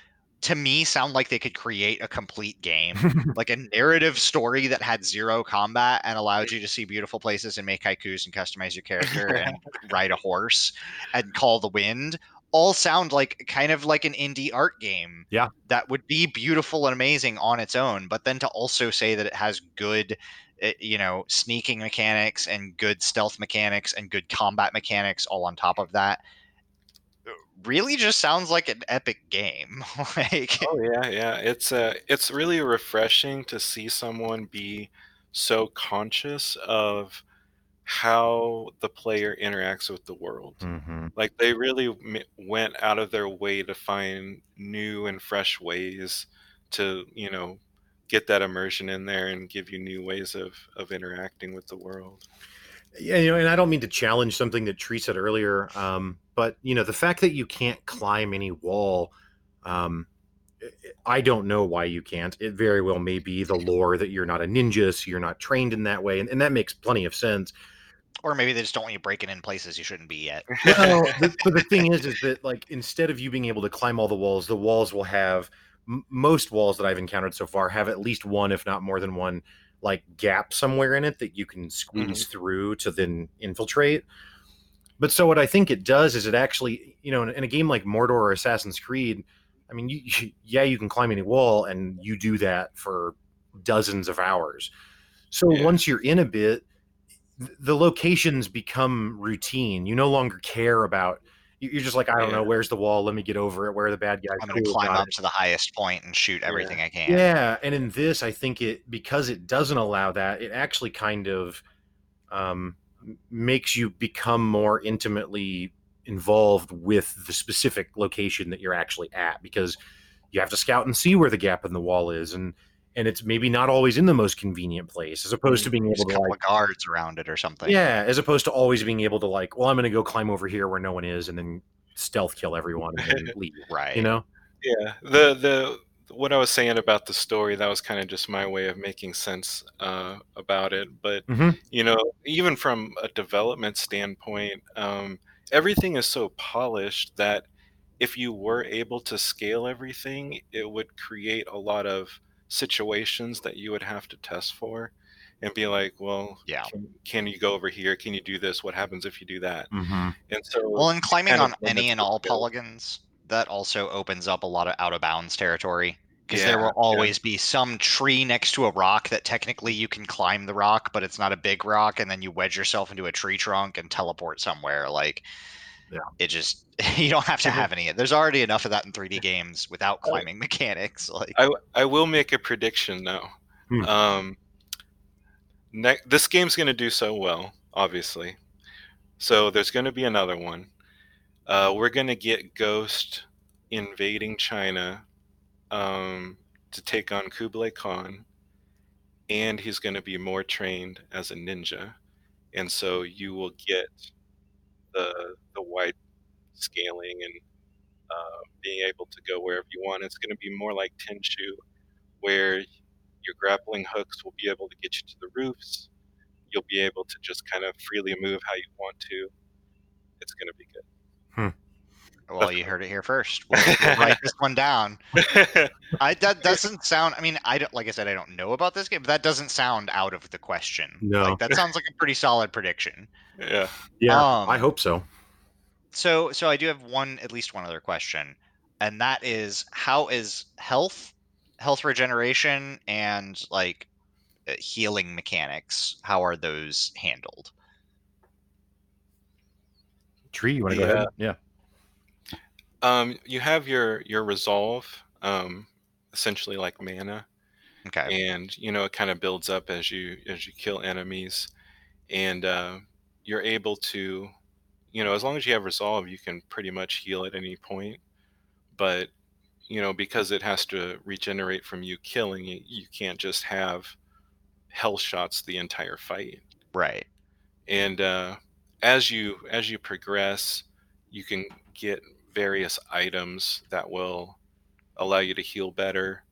to me sound like they could create a complete game, like a narrative story that had zero combat and allowed you to see beautiful places and make haikus and customize your character and ride a horse and call the wind. All sound like kind of like an indie art game. Yeah. That would be beautiful and amazing on its own, but then to also say that it has good eh, you know, sneaking mechanics and good stealth mechanics and good combat mechanics all on top of that really just sounds like an epic game. like Oh yeah, yeah. It's uh it's really refreshing to see someone be so conscious of how the player interacts with the world. Mm-hmm. Like they really m- went out of their way to find new and fresh ways to, you know, get that immersion in there and give you new ways of of interacting with the world. Yeah, you know, and I don't mean to challenge something that Tree said earlier, um, but you know, the fact that you can't climb any wall, um, I don't know why you can't. It very well may be the lore that you're not a ninja, so you're not trained in that way, and, and that makes plenty of sense. Or maybe they just don't want you breaking in places you shouldn't be yet. no, the, but the thing is, is that like instead of you being able to climb all the walls, the walls will have m- most walls that I've encountered so far have at least one, if not more than one, like gap somewhere in it that you can squeeze mm-hmm. through to then infiltrate. But so what I think it does is it actually, you know, in, in a game like Mordor or Assassin's Creed, I mean, you, you, yeah, you can climb any wall and you do that for dozens of hours. So yeah. once you're in a bit, the locations become routine. You no longer care about you're just like, I don't yeah. know, where's the wall? Let me get over it. Where are the bad guys? I'm going to climb up it. to the highest point and shoot everything yeah. I can. Yeah, and in this, I think it because it doesn't allow that, it actually kind of um, makes you become more intimately involved with the specific location that you're actually at because you have to scout and see where the gap in the wall is and and it's maybe not always in the most convenient place as opposed to being able to like guards around it or something. Yeah as opposed to always being able to like well i'm going to go climb over here where no one is and then stealth kill everyone and leave right. you know? Yeah the the what i was saying about the story that was kind of just my way of making sense uh, about it but mm-hmm. you know even from a development standpoint um, everything is so polished that if you were able to scale everything it would create a lot of situations that you would have to test for and be like, well, yeah, can, can, you go over here? Can you do this? What happens if you do that? Mm-hmm. And so, well, and climbing on any and all polygons, that also opens up a lot of out of bounds territory because yeah, there will always yeah. be some tree next to a rock that technically you can climb the rock, but it's not a big rock, and then you wedge yourself into a tree trunk and teleport somewhere. Like, yeah. it just you don't have to have any. There's already enough of that in 3D games without climbing mechanics. Like I, I will make a prediction though. Hmm. Um, ne- this game's going to do so well, obviously. So there's going to be another one. Uh, we're going to get Ghost invading China um, to take on Kublai Khan, and he's going to be more trained as a ninja, and so you will get the the wide scaling and uh, being able to go wherever you want. It's going to be more like Tenchu, where your grappling hooks will be able to get you to the roofs. You'll be able to just kind of freely move how you want to. It's going to be good. Well, you heard it here first. We'll, we'll write this one down. I that doesn't sound. I mean, I don't like I said I don't know about this game, but that doesn't sound out of the question. No. like, that sounds like a pretty solid prediction. yeah. Yeah, Um, I hope so. So, so I do have one, at least one other question, and that is, how is health, health regeneration, and like uh, healing mechanics? How are those handled? Tree, you want to go ahead? Yeah. Um, you have your your resolve, um, essentially like mana, Okay. and you know it kind of builds up as you as you kill enemies, and uh, you're able to, you know, as long as you have resolve, you can pretty much heal at any point. But you know, because it has to regenerate from you killing, you, you can't just have health shots the entire fight. Right. and uh, as you as you progress you can get various items that will allow you to heal better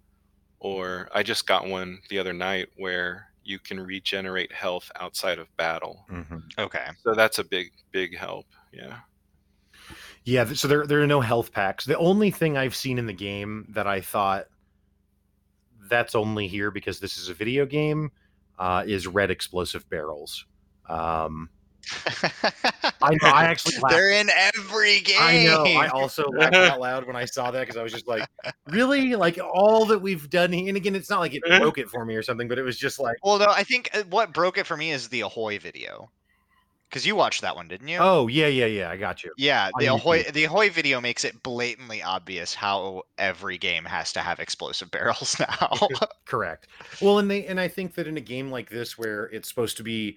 or i just got one the other night where you can regenerate health outside of battle hmm Okay. so that's a big big help yeah Yeah, so there there are no health packs. The only thing I've seen in the game that I thought that's only here because this is a video game uh, is red explosive barrels. Um, I know, I actually laughed. They're in every game. I know. I also laughed out loud when I saw that because I was just like, really? Like all that we've done, here- and again, it's not like it broke it for me or something, but it was just like, Well, no, I think uh, what broke it for me is the Ahoy video, because you watched that one, didn't you? oh yeah, yeah, yeah, I got you. Yeah, the Ahoy the Ahoy video makes it blatantly obvious how every game has to have explosive barrels now. Correct. Well, and they and I think that in a game like this where it's supposed to be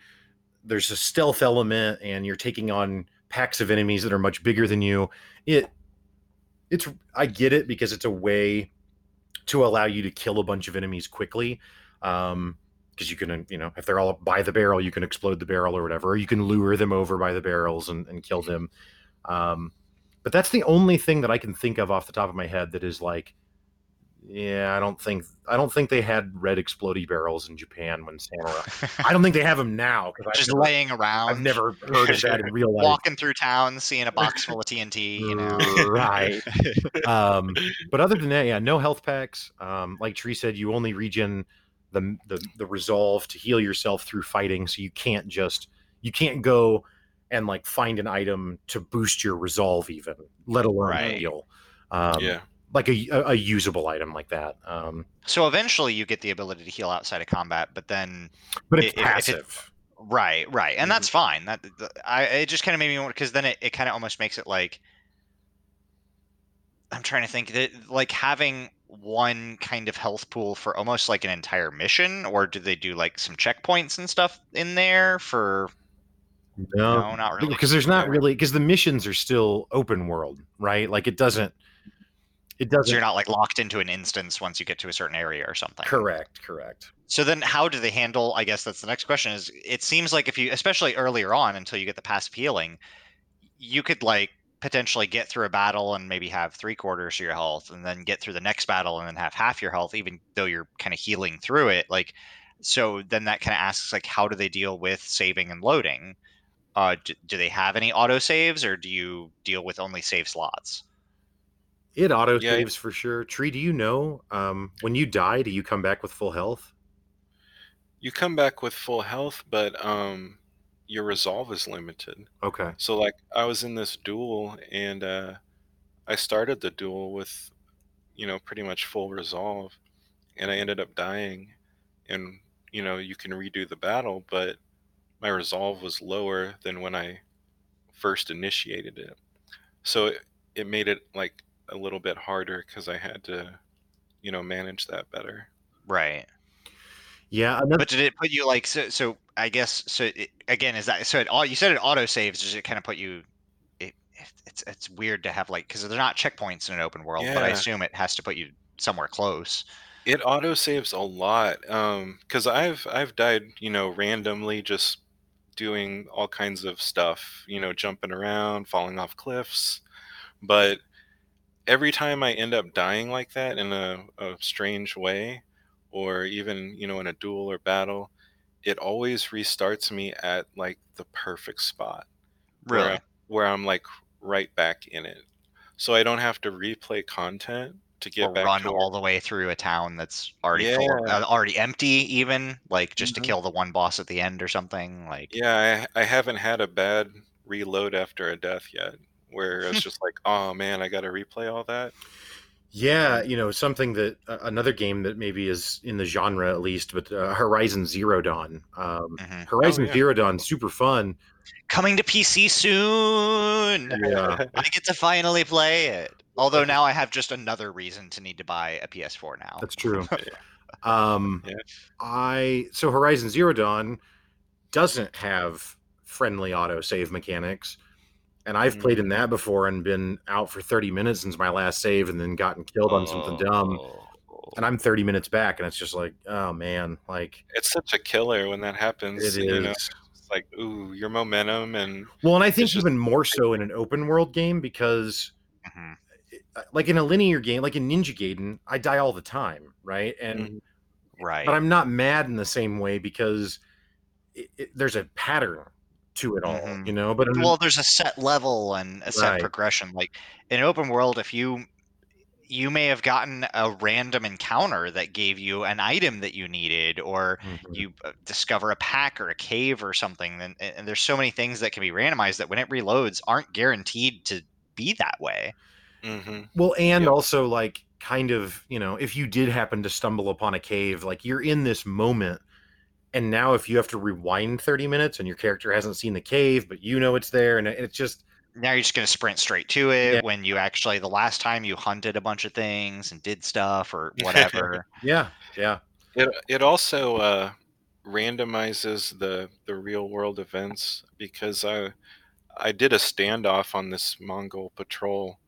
there's a stealth element and you're taking on packs of enemies that are much bigger than you, it it's I get it because it's a way to allow you to kill a bunch of enemies quickly. Um because you can, you know, if they're all by the barrel, you can explode the barrel or whatever, or you can lure them over by the barrels and, and kill them. Um, but that's the only thing that I can think of off the top of my head that is like, yeah, I don't think I don't think they had red explodey barrels in Japan when samurai. I don't think they have them now because Just I've, never- laying around. I've never heard of that in real life. walking through town, seeing a box full of TNT. You know, right. Um, but other than that, yeah, no health packs. Um, like Tree said, you only regen the, the the resolve to heal yourself through fighting, so you can't just you can't go and like find an item to boost your resolve even, let alone Right. heal. Um, yeah like a, a, usable item like that. Um, so eventually you get the ability to heal outside of combat, but then but it's if it- passive. right, right, and that's fine. That I it just kind of made me want because then it, it kind of almost makes it like I'm trying to think that like having one kind of health pool for almost like an entire mission, or do they do like some checkpoints and stuff in there for? no, No, not really. because there's not really because the missions are still open world, right? Like it doesn't. It doesn't. you're not like locked into an instance once you get to a certain area or something. correct. Correct. So then, how do they handle? I guess that's the next question. Is it seems like if you, especially earlier on, until you get the passive healing, you could like potentially get through a battle and maybe have three quarters of your health, and then get through the next battle and then have half your health, even though you're kind of healing through it. Like, so then that kind of asks like, how do they deal with saving and loading? Uh, do, do they have any auto saves, or do you deal with only save slots? It auto Yeah. saves for sure. Tree, do you know um, when you die, do you come back with full health? you come back with full health but um your resolve is limited Okay. So like I was in this duel and uh I started the duel with you know pretty much full resolve and I ended up dying and you know you can redo the battle but my resolve was lower than when I first initiated it. So it, it made it like a little bit harder cuz I had to you know manage that better. Right. Yeah. Another, But did it put you like so? So I guess so. It, again, is that so? It, au- you said it auto saves. Does it kind of put you? It, it's it's weird to have like because they're not checkpoints in an open world, but I assume it has to put you somewhere close. It auto saves a lot. Um, because I've I've died, you know, randomly just doing all kinds of stuff, you know, jumping around, falling off cliffs. But every time I end up dying like that in a, a strange way, or even, you know, in a duel or battle, it always restarts me at like the perfect spot where I, where I'm like right back in it. So I don't have to replay content to get Or back run to all the way through a town that's already full, uh, already empty, even like just Mhm. to kill the one boss at the end or something. Like, Yeah, I, I haven't had a bad reload after a death yet, where it's just like, oh man, I got to replay all that. Yeah, you know, something that uh, another game that maybe is in the genre at least, but uh, Horizon Zero Dawn. Um, mhm. Horizon yeah. Zero Dawn, super fun. coming to PC soon. Yeah, I get to finally play it. Although now I have just another reason to need to buy a PS4 now. that's true. Um, Yeah. I so Horizon Zero Dawn doesn't have friendly auto save mechanics, and I've played in that before and been out for thirty minutes since my last save, and then gotten killed on something dumb. Oh. And I'm thirty minutes back, and it's just like, oh man, like It's such a killer when that happens. it You know, it's like, ooh, your momentum and Well, and I think It's just- even more so in an open world game because, Mhm. uh, like in a linear game, like in Ninja Gaiden, I die all the time, right? And Mhm. Right. but I'm not mad in the same way because it, it, there's a pattern to it all, Mhm. you know. But in- well, there's a set level and a set Right. progression. Like in open world, if you you may have gotten a random encounter that gave you an item that you needed, or Mhm. you uh, discover a pack or a cave or something. And, and there's so many things that can be randomized that when it reloads, aren't guaranteed to be that way. Mhm. Well, and Yep. also like kind of, you know, if you did happen to stumble upon a cave, like you're in this moment. And now if you have to rewind 30 minutes and your character hasn't seen the cave, but you know it's there, and it's just Now you're just going to sprint straight to it Yeah. when you actually the last time you hunted a bunch of things and did stuff or whatever. yeah, yeah. It it also uh, randomizes the the real world events because I I did a standoff on this Mongol patrol,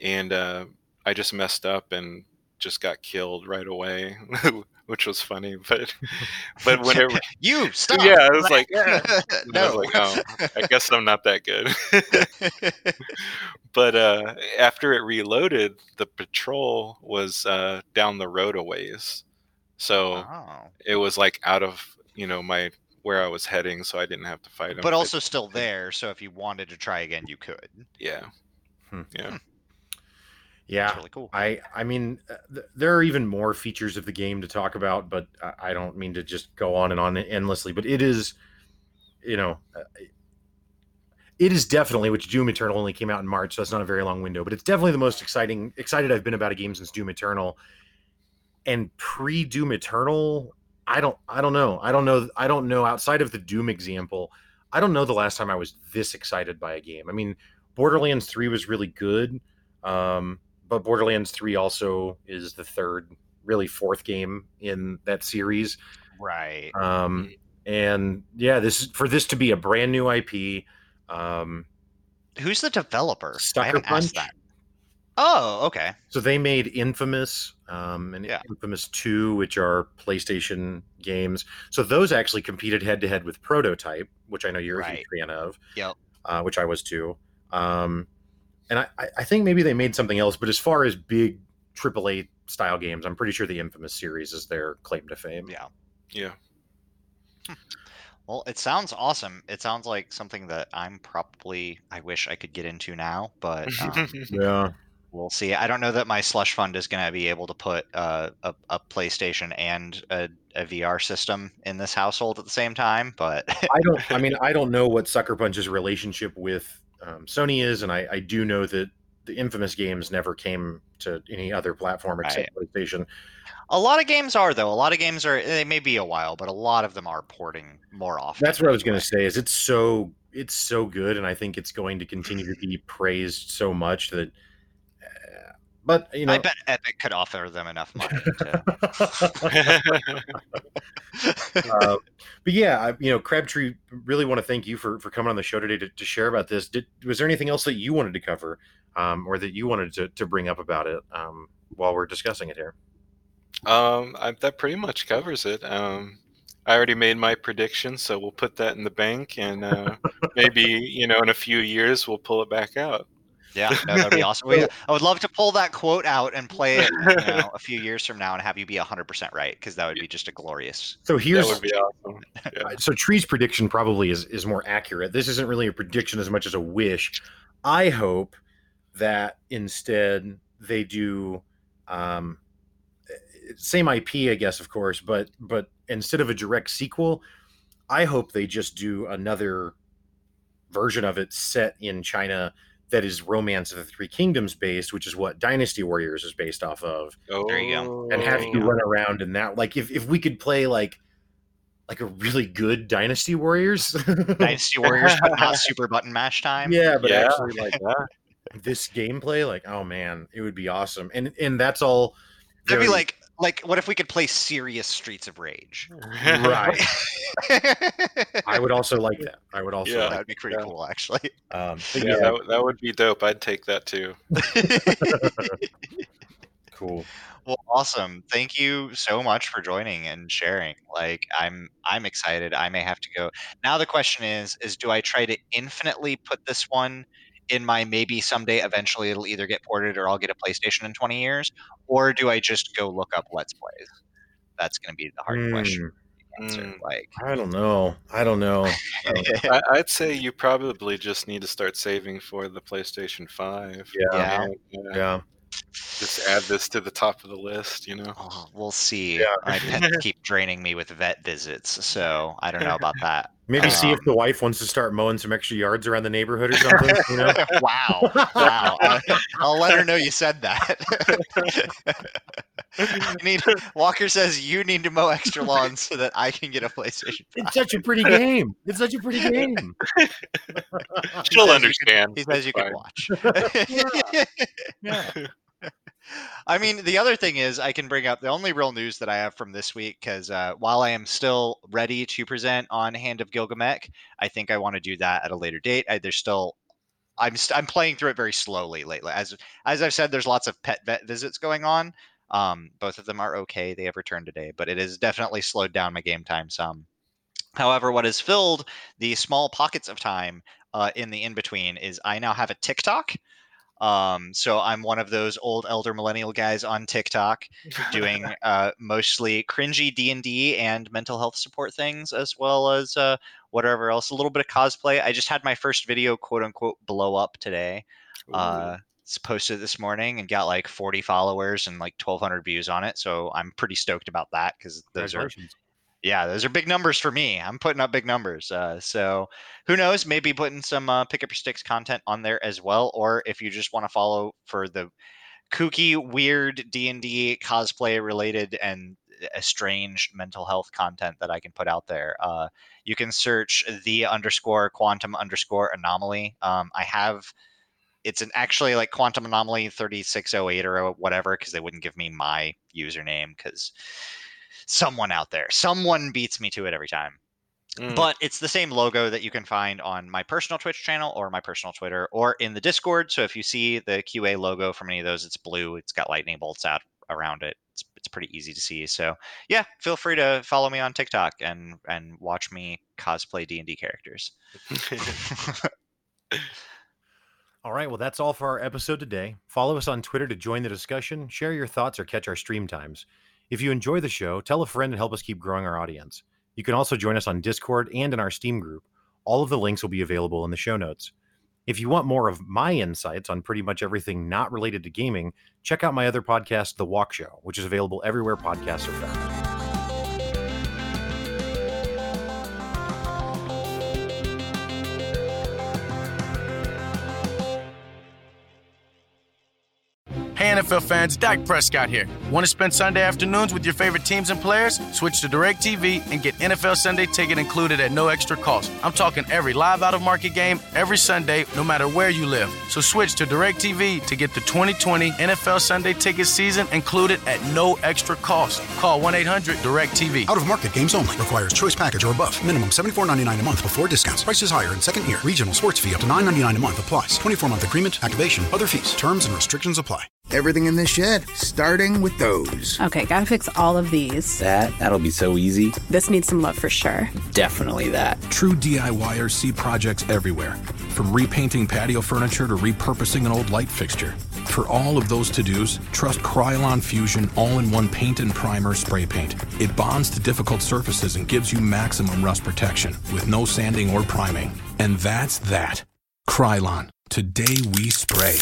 and uh, I just messed up and just got killed right away, which was funny. But but whenever you stop. yeah, I was like, yeah. And I was like, oh, I guess I'm not that good. but uh, after it reloaded, the patrol was uh, down the road a ways, so oh. it was like out of you know my where I was heading, so I didn't have to fight him. But also still there, so if you wanted to try again, you could. yeah, Hmm. yeah, Yeah. That's really cool. I I mean, uh, th- there are even more features of the game to talk about, but I, I don't mean to just go on and on endlessly. But it is, you know, uh, it is definitely which Doom Eternal only came out in March, so that's not a very long window. But it's definitely the most exciting excited I've been about a game since Doom Eternal. And pre Doom Eternal, I don't I don't know I don't know I don't know outside of the Doom example, I don't know the last time I was this excited by a game. I mean, Borderlands Three was really good. Um, but Borderlands 3 also is the third, really fourth game in that series. Right. Um, and yeah, this for this to be a brand new IP. Um, Who's the developer? I Sucker Punch? that. Oh, okay. so they made Infamous um, and Yeah. Infamous 2, which are PlayStation games. So those actually competed head to head with Prototype, which I know you're a huge fan of. Yep. Uh, which I was too. Um, and I, I- I think maybe they made something else, but as far as big AAA style games, I'm pretty sure the Infamous series is their claim to fame. Yeah. yeah. Well, it sounds awesome. It sounds like something that I'm probably I wish I could get into now, but um, Yeah. we'll see. I don't know that my slush fund is going to be able to put uh, a, a PlayStation and a, a VR system in this household at the same time, but I don't. I mean, I don't know what Sucker Punch's relationship with um, Sony is, and I, I do know that the Infamous games never came to any other platform except PlayStation. a lot of games are though. A lot of games are. They may be a while, but a lot of them are porting more often. That's what I was going to say. Is it's so it's so good, and I think it's going to continue to be praised so much that but you know, I bet Epic could offer them enough money. To... uh, but yeah, I, you know, Crabtree, really want to thank you for for coming on the show today to, to share about this. Did was there anything else that you wanted to cover, um, or that you wanted to, to bring up about it um, while we're discussing it here? Um, I, that pretty much covers it. Um, I already made my prediction, so we'll put that in the bank, and uh, maybe you know, in a few years, we'll pull it back out. Yeah, no, that'd be awesome. We, I would love to pull that quote out and play it you know, a few years from now and have you be 100% right because that would be just a glorious. So here's that would be awesome. Yeah. so Tree's prediction probably is is more accurate. This isn't really a prediction as much as a wish. I hope that instead they do um, same IP, I guess, of course, but but instead of a direct sequel, I hope they just do another version of it set in China that is Romance of the Three Kingdoms based, which is what Dynasty Warriors is based off of. Oh, There you go. Oh. And have you run around in that like if, if we could play like like a really good Dynasty Warriors. Dynasty Warriors, but not super button mash time. yeah, but Yeah. actually like this gameplay, like, oh man, it would be awesome. And and that's all That'd be like, like, what if we could play serious Streets of Rage? right. I would also like that. I would also Yeah. like That'd be pretty Yeah. cool, actually. um yeah, yeah, that, that would be dope. I'd take that too. cool. well, awesome. Thank you so much for joining and sharing. Like, I'm, I'm excited. I may have to go. Now the question is, is do I try to infinitely put this one in my maybe someday eventually it'll either get ported or I'll get a PlayStation in 20 years, or do I just go look up Let's Plays? That's going to be the hard question. answer. Mm. Like, I don't know. I don't know. I, I'd say you probably just need to start saving for the PlayStation Five. Yeah. Yeah. Yeah. Yeah. Just add this to the top of the list. You know. Oh, we'll see. Yeah. My pets keep draining me with vet visits, so I don't know about that. Maybe see if Um, the wife wants to start mowing some extra yards around the neighborhood or something. You know? wow, wow! I, will let her know you said that. you need Walker says you need to mow extra lawns so that I can get a PlayStation. It's such a pretty game. It's such a pretty game. She'll says you understand. He says you can Fine. watch. Yeah. I mean, the other thing is, I can bring up the only real news that I have from this week because uh, while I am still ready to present on Hand of Gilgamesh, I think I want to do that at a later date. I, there's still, I'm st- I'm playing through it very slowly lately. As as I've said, there's lots of pet vet visits going on. Um, both of them are okay. They have returned today, but it has definitely slowed down my game time some. However, what has filled the small pockets of time uh, in the in between is I now have a TikTok. Um, so I'm one of those old elder millennial guys on TikTok doing uh, mostly cringy D and D and mental health support things, as well as uh, whatever else. A little bit of cosplay. I just had my first video, quote unquote, blow up today. Uh, it's posted this morning and got like 40 followers and like 1,200 views on it. So I'm pretty stoked about that because those are. Yeah, those are big numbers for me. I'm putting up big numbers. Uh, so who knows? Maybe putting some uh, pick up your sticks content on there as well, or if you just want to follow for the kooky, weird D and D cosplay related and estranged mental health content that I can put out there. Uh, you can search the underscore quantum underscore anomaly. Um, I have. It's an actually like quantum anomaly 3608 or whatever because they wouldn't give me my username because someone out there someone beats me to it every time Mm. but it's the same logo that you can find on my personal twitch channel or my personal twitter or in the discord so if you see the qa logo from any of those it's blue it's got lightning bolts out around it it's, it's pretty easy to see so yeah feel free to follow me on tiktok and and watch me cosplay d&d characters All right. Well, that's all for our episode today. Follow us on Twitter to join the discussion, share your thoughts, or catch our stream times. If you enjoy the show, tell a friend and help us keep growing our audience. You can also join us on Discord and in our Steam group. All of the links will be available in the show notes. If you want more of my insights on pretty much everything not related to gaming, check out my other podcast, The Walk Show, which is available everywhere podcasts are found. NFL fans, Dak Prescott here. Want to spend Sunday afternoons with your favorite teams and players? Switch to DirecTV and get NFL Sunday ticket included at no extra cost. I'm talking every live out of market game every Sunday, no matter where you live. So switch to DirecTV to get the 2020 NFL Sunday ticket season included at no extra cost. Call 1 800 DirecTV. Out of market games only. Requires choice package or above. Minimum $74.99 a month before discounts. Prices higher in second year. Regional sports fee up to $9.99 a month applies. 24 month agreement, activation, other fees, terms and restrictions apply. Everything in this shed, starting with those. Okay, gotta fix all of these. That, that'll be so easy. This needs some love for sure. Definitely that. True DIYers see projects everywhere, from repainting patio furniture to repurposing an old light fixture. For all of those to dos, trust Krylon Fusion all in one paint and primer spray paint. It bonds to difficult surfaces and gives you maximum rust protection with no sanding or priming. And that's that. Krylon. Today we spray.